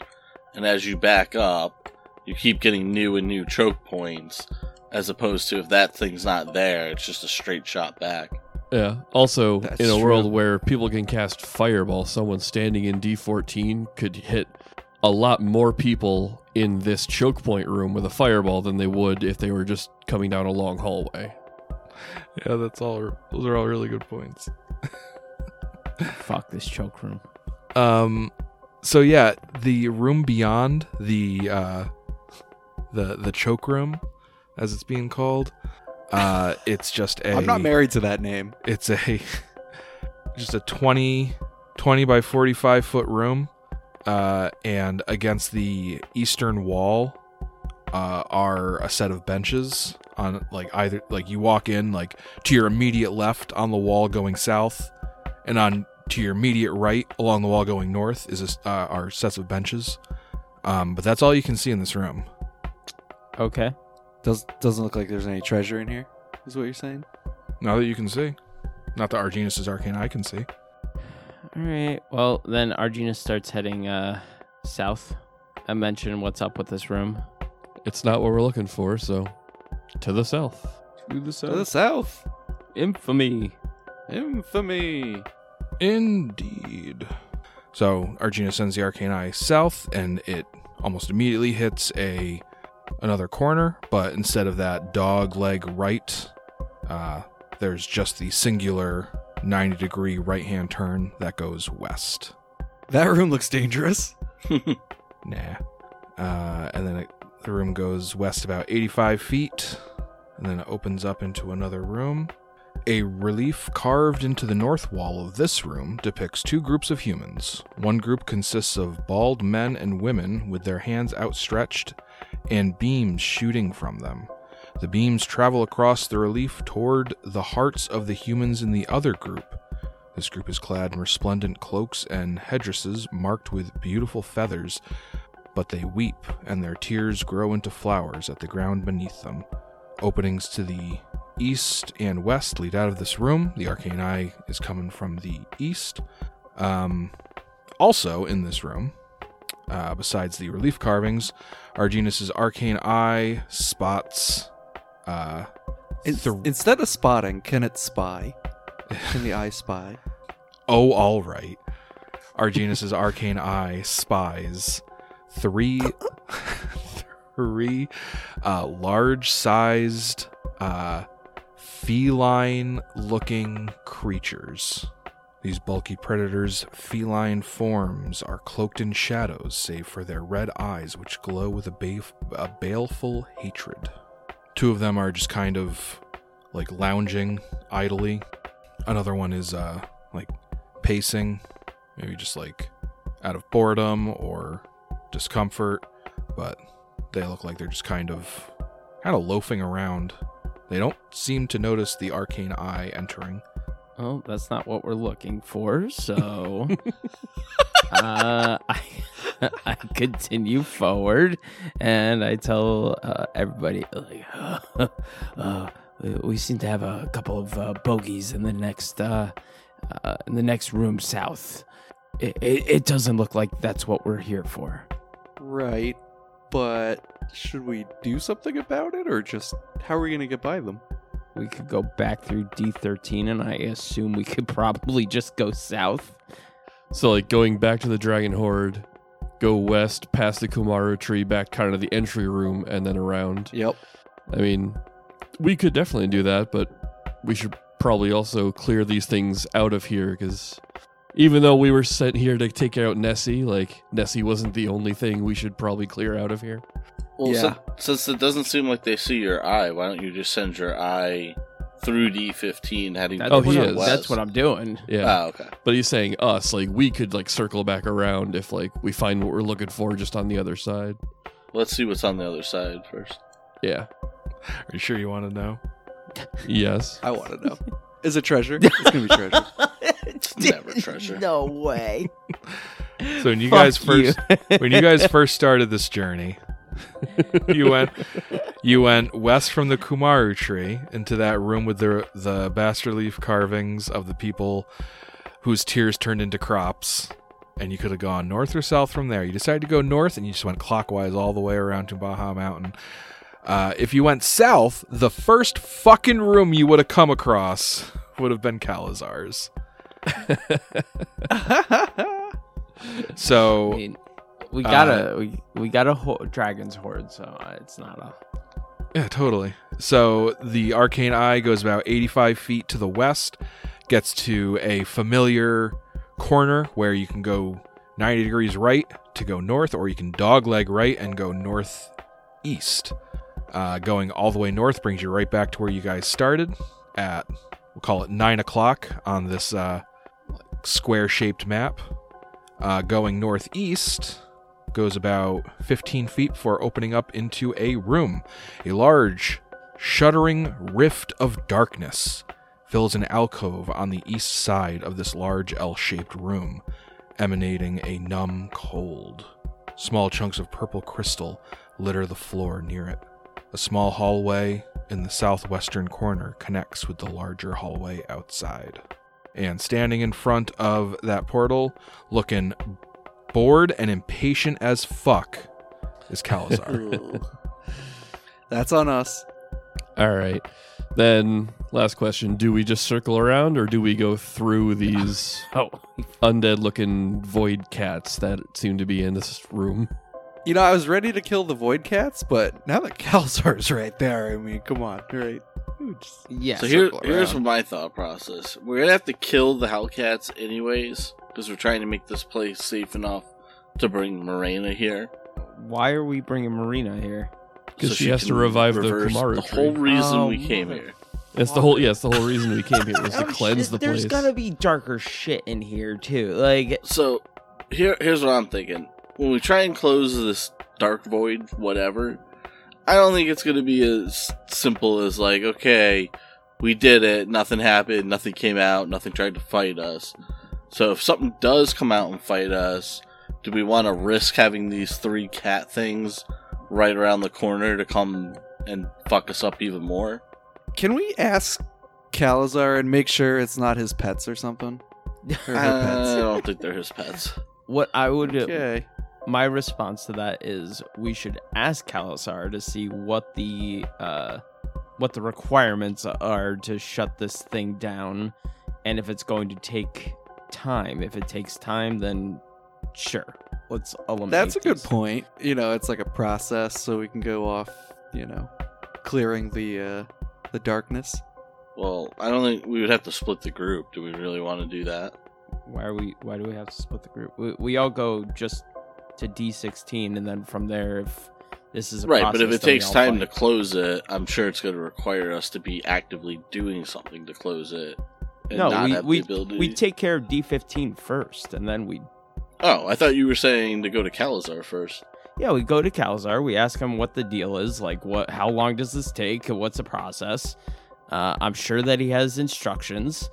and as you back up, you keep getting new and new choke points, as opposed to if that thing's not there, it's just a straight shot back. Yeah. Also, That's in a world true. where people can cast fireball, someone standing in D14 could hit a lot more people in this choke point room with a fireball than they would if they were just coming down a long hallway. yeah that's all those are all really good points [LAUGHS] Fuck this choke room. Um, so yeah, the room beyond the uh, the the choke room, as it's being called, uh, it's just a I'm not married to that name. it's a [LAUGHS] just a 20, 20 by forty five foot room, uh, and against the eastern wall uh, are a set of benches on like either like you walk in like to your immediate left on the wall going south, and on to your immediate right along the wall going north is a, uh, are sets of benches. Um, but that's all you can see in this room. Okay. Does doesn't look like there's any treasure in here. Is what you're saying? Now that you can see, not that Arginus's arcane eye can see. All right. Well, then Arginus starts heading uh south. I mentioned what's up with this room. It's not what we're looking for, so to the south. To the south. To the south. Infamy. Infamy. Indeed. So Arginus sends the arcane eye south, and it almost immediately hits a another corner. But instead of that dog leg right, uh, there's just the singular 90 degree right hand turn that goes west. That room looks dangerous. [LAUGHS] Nah. Uh, and then it, the room goes west about 85 feet, and then it opens up into another room. A relief carved into the north wall of this room depicts two groups of humans. One group consists of bald men and women with their hands outstretched and beams shooting from them. The beams travel across the relief toward the hearts of the humans in the other group. This group is clad in resplendent cloaks and headdresses marked with beautiful feathers, but they weep, and their tears grow into flowers at the ground beneath them. Openings to the east and west lead out of this room. The arcane eye is coming from the east. Um, also in this room, uh, besides the relief carvings, Arginus's arcane eye spots. Uh, thr- instead of spotting, can it spy? Can the eye spy? [LAUGHS] [LAUGHS] Oh, all right. Arginus's arcane eye spies three, [LAUGHS] three uh, large-sized, uh, feline-looking creatures. These bulky predators' feline forms are cloaked in shadows, save for their red eyes, which glow with a, a baleful hatred. Two of them are just kind of like lounging idly. Another one is uh, like pacing, maybe just like out of boredom or discomfort, but they look like they're just kind of kind of loafing around. They don't seem to notice the arcane eye entering. Well, that's not what we're looking for. So, [LAUGHS] uh, [LAUGHS] I, I continue forward, and I tell uh, everybody like, [LAUGHS] uh, we, we seem to have a couple of uh, bogeys in the next uh, uh, in the next room south. It, it, it doesn't look like that's what we're here for. Right, but should we do something about it, or just how are we gonna get by them? We could go back through D13, and I assume we could [LAUGHS] probably just go south. So like going back to the Dragon Hoard, go west past the Kumaru tree, back kind of the entry room, and then around. Yep. I mean, we could definitely do that, but we should probably also clear these things out of here because even though we were sent here to take out Nessie, like Nessie wasn't the only thing we should probably clear out of here. Well, Yeah. since, since it doesn't seem like they see your eye, why don't you just send your eye through D15 heading That's Oh, towards he is. west? That's what I'm doing. Yeah. Ah, okay. But he's saying us, like we could like circle back around if like we find what we're looking for just on the other side. Let's see what's on the other side first. Yeah. Are you sure you want to know? Yes. [LAUGHS] I want to know. Is it treasure? [LAUGHS] It's gonna be treasure. It's never treasure. [LAUGHS] No way. So when you Fuck guys first you. when you guys first started this journey, [LAUGHS] you went you went west from the Kumaru tree into that room with the the bastard leaf carvings of the people whose tears turned into crops. And you could have gone north or south from there. You decided to go north, and you just went clockwise all the way around Tumbaja Mountain. Uh, if you went south, the first fucking room you would have come across would have been Calazar's. [LAUGHS] So I mean, we got a we, we got a ho- dragon's hoard, so uh, it's not a. Yeah, totally. So the arcane eye goes about 85 feet to the west, gets to a familiar corner where you can go 90 degrees right to go north, or you can dogleg right and go northeast. Uh, going all the way north brings you right back to where you guys started at, we'll call it 9 o'clock on this uh, square shaped map. Uh, going northeast goes about 15 feet before opening up into a room. A large, shuddering rift of darkness fills an alcove on the east side of this large L shaped room, emanating a numb cold. Small chunks of purple crystal litter the floor near it. A small hallway in the southwestern corner connects with the larger hallway outside. And standing in front of that portal, looking bored and impatient as fuck, is Calazar. [LAUGHS] That's on us. All right. Then last question, do we just circle around or do we go through these Oh, undead looking void cats that seem to be in this room? You know, I was ready to kill the void cats, but now that Calzar's right there, I mean, come on, right? Just- yeah. So here, here's my thought process. We're gonna have to kill the Hellcats anyways, because we're trying to make this place safe enough to bring Morena here. Why are we bringing Marina here? 'Cause so she has can to revive the reverse Kumaru The tree. whole reason Oh, we came here. It's the whole yes, the whole reason we came here was to Oh, cleanse shit, the There's place. gotta be darker shit in here too. Like, So here, here's what I'm thinking. When we try and close this dark void, whatever, I don't think it's gonna be as simple as like, okay, we did it, nothing happened, nothing came out, nothing tried to fight us. So if something does come out and fight us, do we want to risk having these three cat things right around the corner to come and fuck us up even more? Can we ask Calazar and make sure it's not his pets or something? Or her I don't think they're his pets. [LAUGHS] what I would Okay. my response to that is we should ask Calazar to see what the uh what the requirements are to shut this thing down and if it's going to take time. If it takes time, then sure, let's eliminate. That's a good these. point. You know, it's like a process, so we can go off. You know, clearing the uh, the darkness. Well, I don't think we would have to split the group. Do we really want to do that? Why are we? Why do we have to split the group? We, we all go just to D16, and then from there, if this is a Right, but if it takes all time to close it, I'm sure it's going to require us to be actively doing something to close it. And no, not we have we, the ability. we take care of D15 first, and then we oh, I thought you were saying to go to Calazar first. yeah we go to Calzar. We ask him what the deal is, like what how long does this take, what's the process. Uh, I'm sure that he has instructions.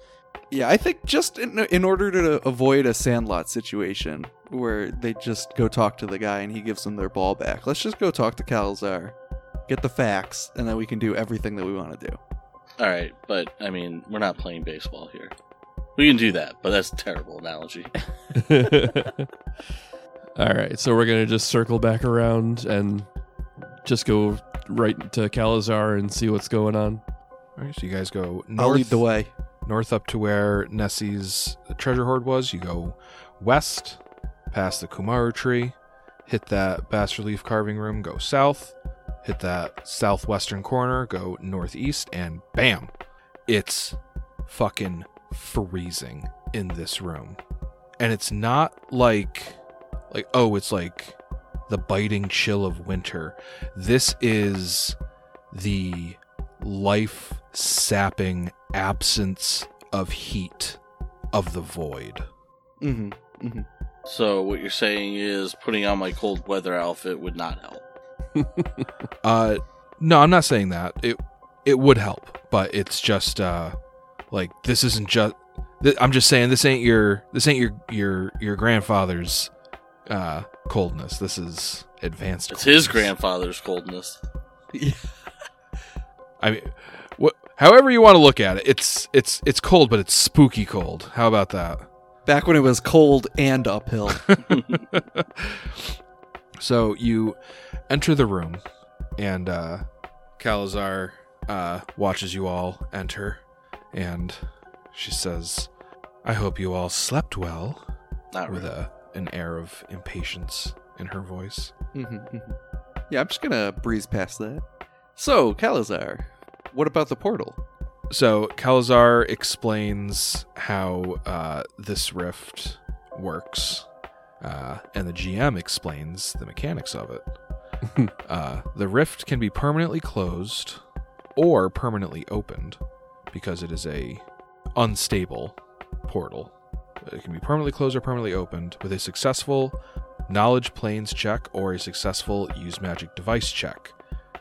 Yeah, I think just in, in order to avoid a sandlot situation where they just go talk to the guy and he gives them their ball back, let's just go talk to Calzar, get the facts, and then we can do everything that we want to do. All right, but I mean, we're not playing baseball here. We can do that, but that's a terrible analogy. [LAUGHS] [LAUGHS] All right, so we're gonna just circle back around and just go right to Calazar and see what's going on. All right, so you guys go north, I'll lead the way. north up to where Nessie's treasure hoard was. You go west, past the Kumaru tree, hit that bas relief carving room, go south, hit that southwestern corner, go northeast, and bam, it's fucking freezing in this room. And it's not like, like, oh, it's like the biting chill of winter. This is the life sapping absence of heat of the void. hmm hmm So what you're saying is putting on my cold weather outfit would not help. Uh no, I'm not saying that. It it would help, but it's just uh like this isn't just th- I'm just saying this ain't your this ain't your your your grandfather's uh coldness. This is advanced. It's his grandfather's coldness. [LAUGHS] I mean what however you want to look at it. It's it's it's cold but it's spooky cold. How about that? Back when it was cold and uphill. [LAUGHS] [LAUGHS] So you enter the room, and uh, Calazar uh, watches you all enter, and she says, "I hope you all slept well," Not with really. a an air of impatience in her voice. hmm Yeah, I'm just gonna breeze past that. So, Calazar, what about the portal? So Calazar explains how uh, this rift works, uh, and the GM explains the mechanics of it. [LAUGHS] uh, the rift can be permanently closed or permanently opened because it is a unstable portal. It can be permanently closed or permanently opened with a successful knowledge planes check or a successful use magic device check.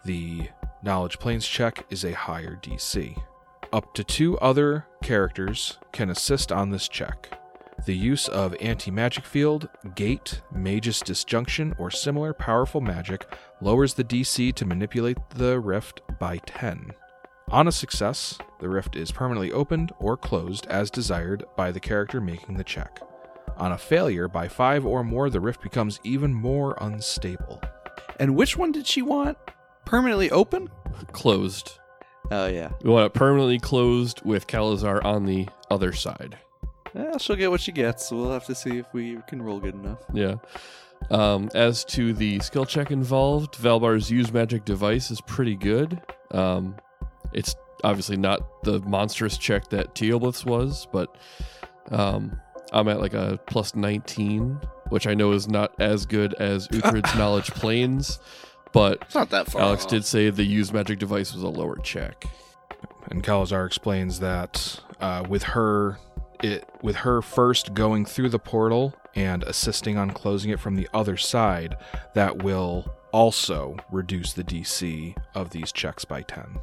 The knowledge planes check is a higher DC. Up to two other characters can assist on this check. The use of anti magic field, gate, mage's disjunction, or similar powerful magic lowers the DC to manipulate the rift by 10. On a success, the rift is permanently opened or closed as desired by the character making the check. On a failure by 5 or more, the rift becomes even more unstable. And which one did she want? Permanently open? Closed. Oh yeah. We want it permanently closed with Calazar on the other side. Well, she'll get what she gets. So we'll have to see if we can roll good enough. Yeah. Um, as to the skill check involved, Valbar's use magic device is pretty good. Um, it's obviously not the monstrous check that Teoblith's was, but um, I'm at like a plus 19, which I know is not as good as [LAUGHS] Uhtred's knowledge planes, but It's not that far. Alex off. did say the use magic device was a lower check. and Calazar explains that uh, with her it with her first going through the portal and assisting on closing it from the other side, that will also reduce the DC of these checks by 10.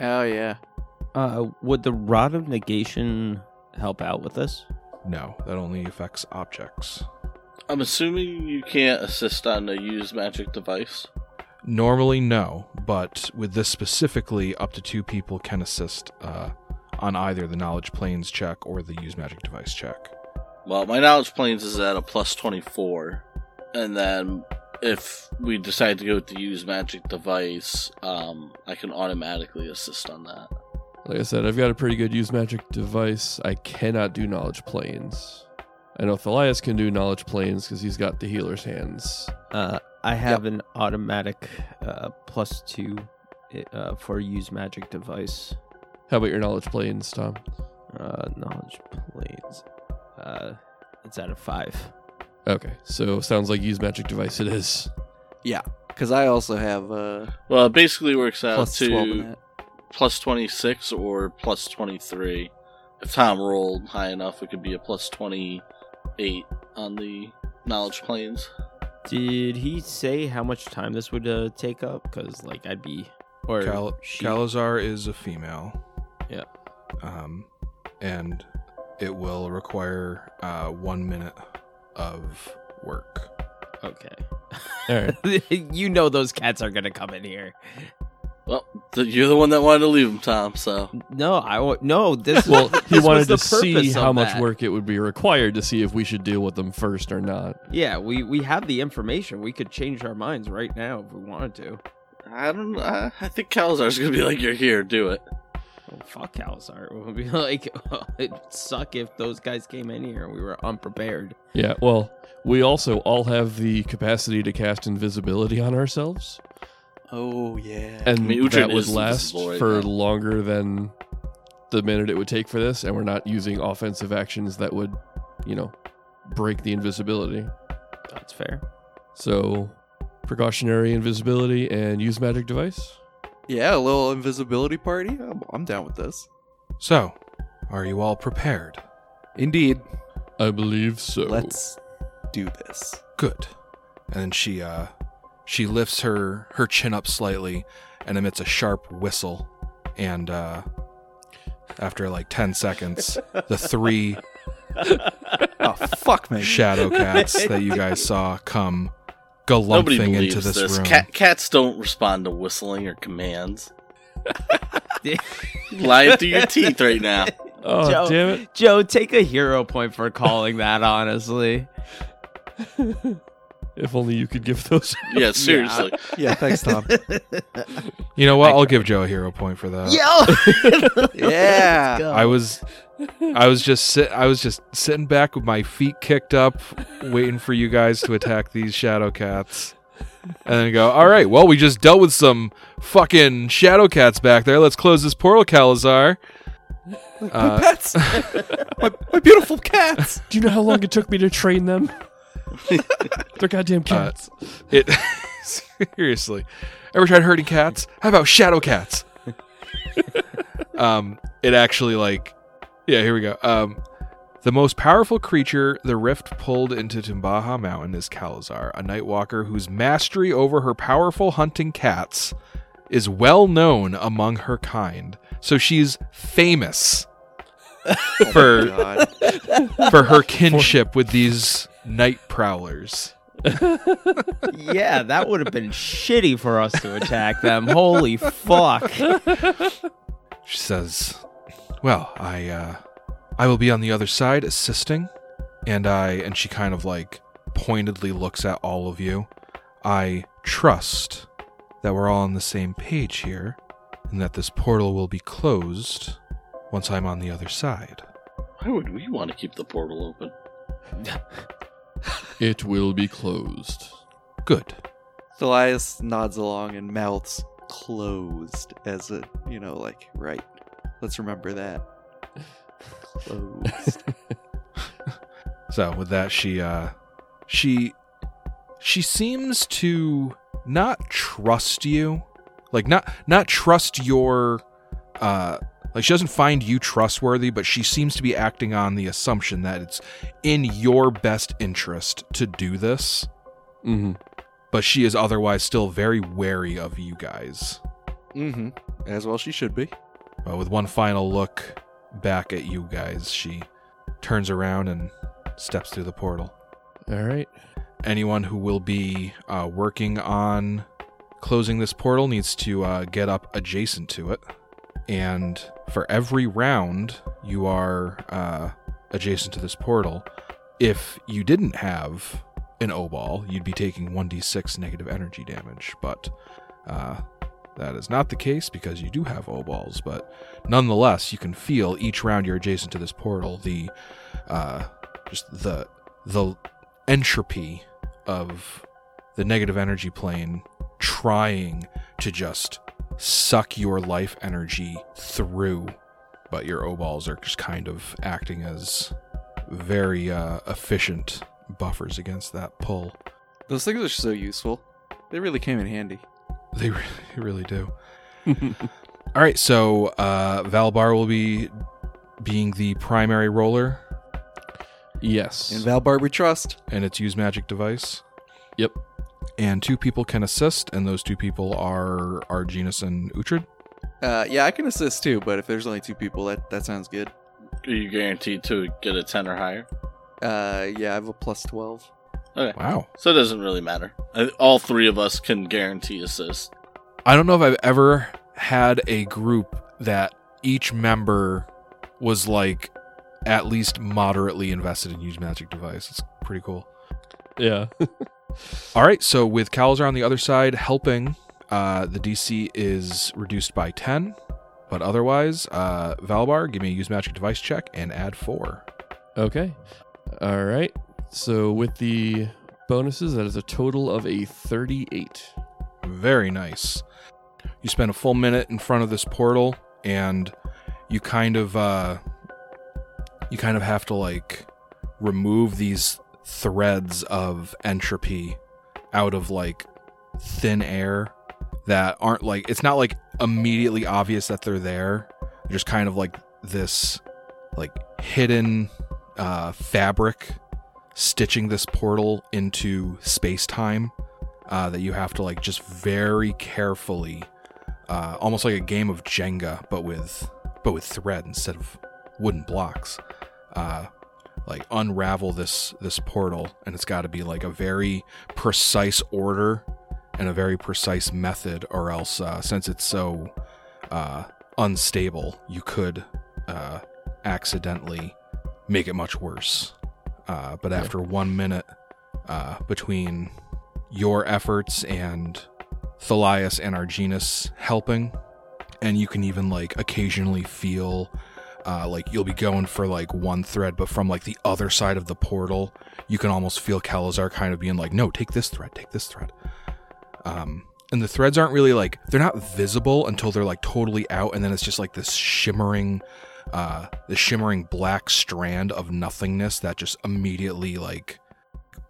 Oh yeah. Uh, would the rod of negation help out with this? No, that only affects objects. I'm assuming you can't assist on a used magic device. Normally, no, but with this specifically, up to two people can assist uh, on either the knowledge planes check or the use magic device check. Well, my knowledge planes is at a plus 24. And then if we decide to go with the use magic device, um, I can automatically assist on that. Like I said, I've got a pretty good use magic device. I cannot do knowledge planes. I know Thalias can do knowledge planes because he's got the healer's hands. Uh, I have an automatic uh, plus two uh, for use magic device. How about your knowledge planes, Tom? Uh, knowledge planes. Uh, it's at a five. Okay, so sounds like use magic device it is. Yeah, because I also have uh, Well, it basically works out plus twelve in to plus 26 or plus 23. If Tom rolled high enough, it could be a plus 28 on the knowledge planes. Did he say how much time this would uh, take up? Because like I'd be or Cal- she- Calazar is a female. Yeah. Um, and it will require uh, one minute of work. Okay. All right. [LAUGHS] you know those cats are gonna come in here. Well, th- you're the one that wanted to leave him, Tom, so. No, I wa- no. This Well, this he was wanted the to see how much that. work it would be required to see if we should deal with them first or not. Yeah, we we have the information. We could change our minds right now if we wanted to. I don't know. I I think Calazar's gonna be like, you're here, do it. Well, fuck Calazar. [LAUGHS] We'll be like, [LAUGHS] it'd suck if those guys came in here and we were unprepared. Yeah, well, we also all have the capacity to cast invisibility on ourselves, Oh yeah. and mean, that would last for now. longer than the minute it would take for this, and we're not using offensive actions that would, you know, break the invisibility. That's fair. So, precautionary invisibility and use magic device. Yeah, a little invisibility party. I'm, I'm down with this. So, are you all prepared? Indeed. I believe so. Let's do this. Good. And then she uh she lifts her her chin up slightly and emits a sharp whistle and uh after like 10 seconds the three [LAUGHS] Oh fuck me. shadow cats that you guys [LAUGHS] saw come Nobody galumphing believes into this, this. room. Cat, cats don't respond to whistling or commands. [LAUGHS] Lying through your teeth right now. [LAUGHS] oh, Joe. damn it. Joe, take a hero point for calling that. Honestly, [LAUGHS] If only you could give those. Yeah, seriously. Yeah, thanks, Tom. You know what? I'll give Joe a hero point for that. yo, yeah. I was I was just sit I was just sitting back with my feet kicked up waiting for you guys to attack these shadow cats. And then go, "All right, well, we just dealt with some fucking shadow cats back there. Let's close this portal, Calazar." my Uh, pets. [LAUGHS] my, my beautiful cats. Do you know how long it took me to train them? [LAUGHS] They're goddamn cats. It [LAUGHS] seriously. Ever tried hurting cats? How about shadow cats? um, it actually like, yeah. Here we go. Um, the most powerful creature the rift pulled into Tumbaja Mountain is Calazar, a nightwalker whose mastery over her powerful hunting cats is well known among her kind. So she's famous [LAUGHS] for God. for her kinship with these night prowlers. yeah, that would have been shitty for us to attack them. Holy fuck! She says, "Well, I uh I will be on the other side assisting, and I and she kind of like pointedly looks at all of you. I trust that we're all on the same page here and that this portal will be closed once I'm on the other side." Why would we want to keep the portal open? [LAUGHS] It will be closed. Good. Elias nods along and mouths closed as a, you know, like, right. Let's remember that. Closed. [LAUGHS] So with that she uh she she seems to not trust you. Like not not trust your uh like she doesn't find you trustworthy, but she seems to be acting on the assumption that it's in your best interest to do this. hmm But she is otherwise still very wary of you guys. mm-hmm. As well she should be. Uh, with one final look back at you guys, she turns around and steps through the portal. All right. anyone who will be uh, working on closing this portal needs to uh, get up adjacent to it. And for every round you are uh, adjacent to this portal, if you didn't have an O ball, you'd be taking 1d6 negative energy damage. But uh, that is not the case because you do have O balls, but nonetheless, you can feel each round you're adjacent to this portal the uh, just the the entropy of the negative energy plane trying to just suck your life energy through, but your O balls are just kind of acting as very uh, efficient buffers against that pull. Those things are so useful. They really came in handy. [LAUGHS] They really, really do. [LAUGHS] All right, so uh, Valbar will be being the primary roller, yes. In Valbar we trust. and it's use magic device. Yep. And two people can assist, and those two people are are Arginus and Uhtred. Uh, yeah, I can assist too, but if there's only two people, that, that sounds good. Are you guaranteed to get a 10 or higher? Uh, yeah, I have a plus 12. Okay. Wow. So it doesn't really matter. All three of us can guarantee assist. I don't know if I've ever had a group that each member was like at least moderately invested in use magic device. It's pretty cool. Yeah. [LAUGHS] All right, so with Calazar on the other side helping, uh, the DC is reduced by 10. But otherwise, uh, Valbar, give me a use magic device check and add 4. okay. All right. So with the bonuses, that is a total of a 38. Very nice. You spend a full minute in front of this portal, and you kind of, uh, you kind of have to like remove these threads of entropy out of like thin air that aren't like it's not like immediately obvious that they're there. They're just kind of like this like hidden uh, fabric stitching this portal into space time uh, that you have to like just very carefully, uh, almost like a game of Jenga, but with but with thread instead of wooden blocks. Uh, like unravel this this portal, and it's got to be like a very precise order and a very precise method, or else uh, since it's so uh, unstable, you could uh, accidentally make it much worse. Uh, but after one minute uh, between your efforts and Thalias and Arginus helping, and you can even like occasionally feel uh, like you'll be going for like one thread, but from like the other side of the portal, you can almost feel Calazar kind of being like, "No, take this thread, take this thread." Um, and the threads aren't really like they're not visible until they're like totally out, and then it's just like this shimmering, uh, the shimmering black strand of nothingness that just immediately like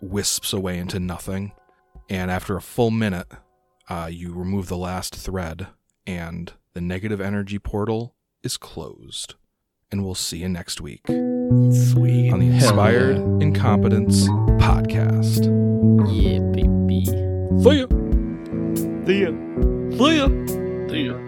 wisps away into nothing. And after a full minute, uh, you remove the last thread, and the negative energy portal is closed. And we'll see you next week Sweet. on the Inspired yeah. Incompetence podcast. Yeah, baby. See ya. See ya. See ya. See ya.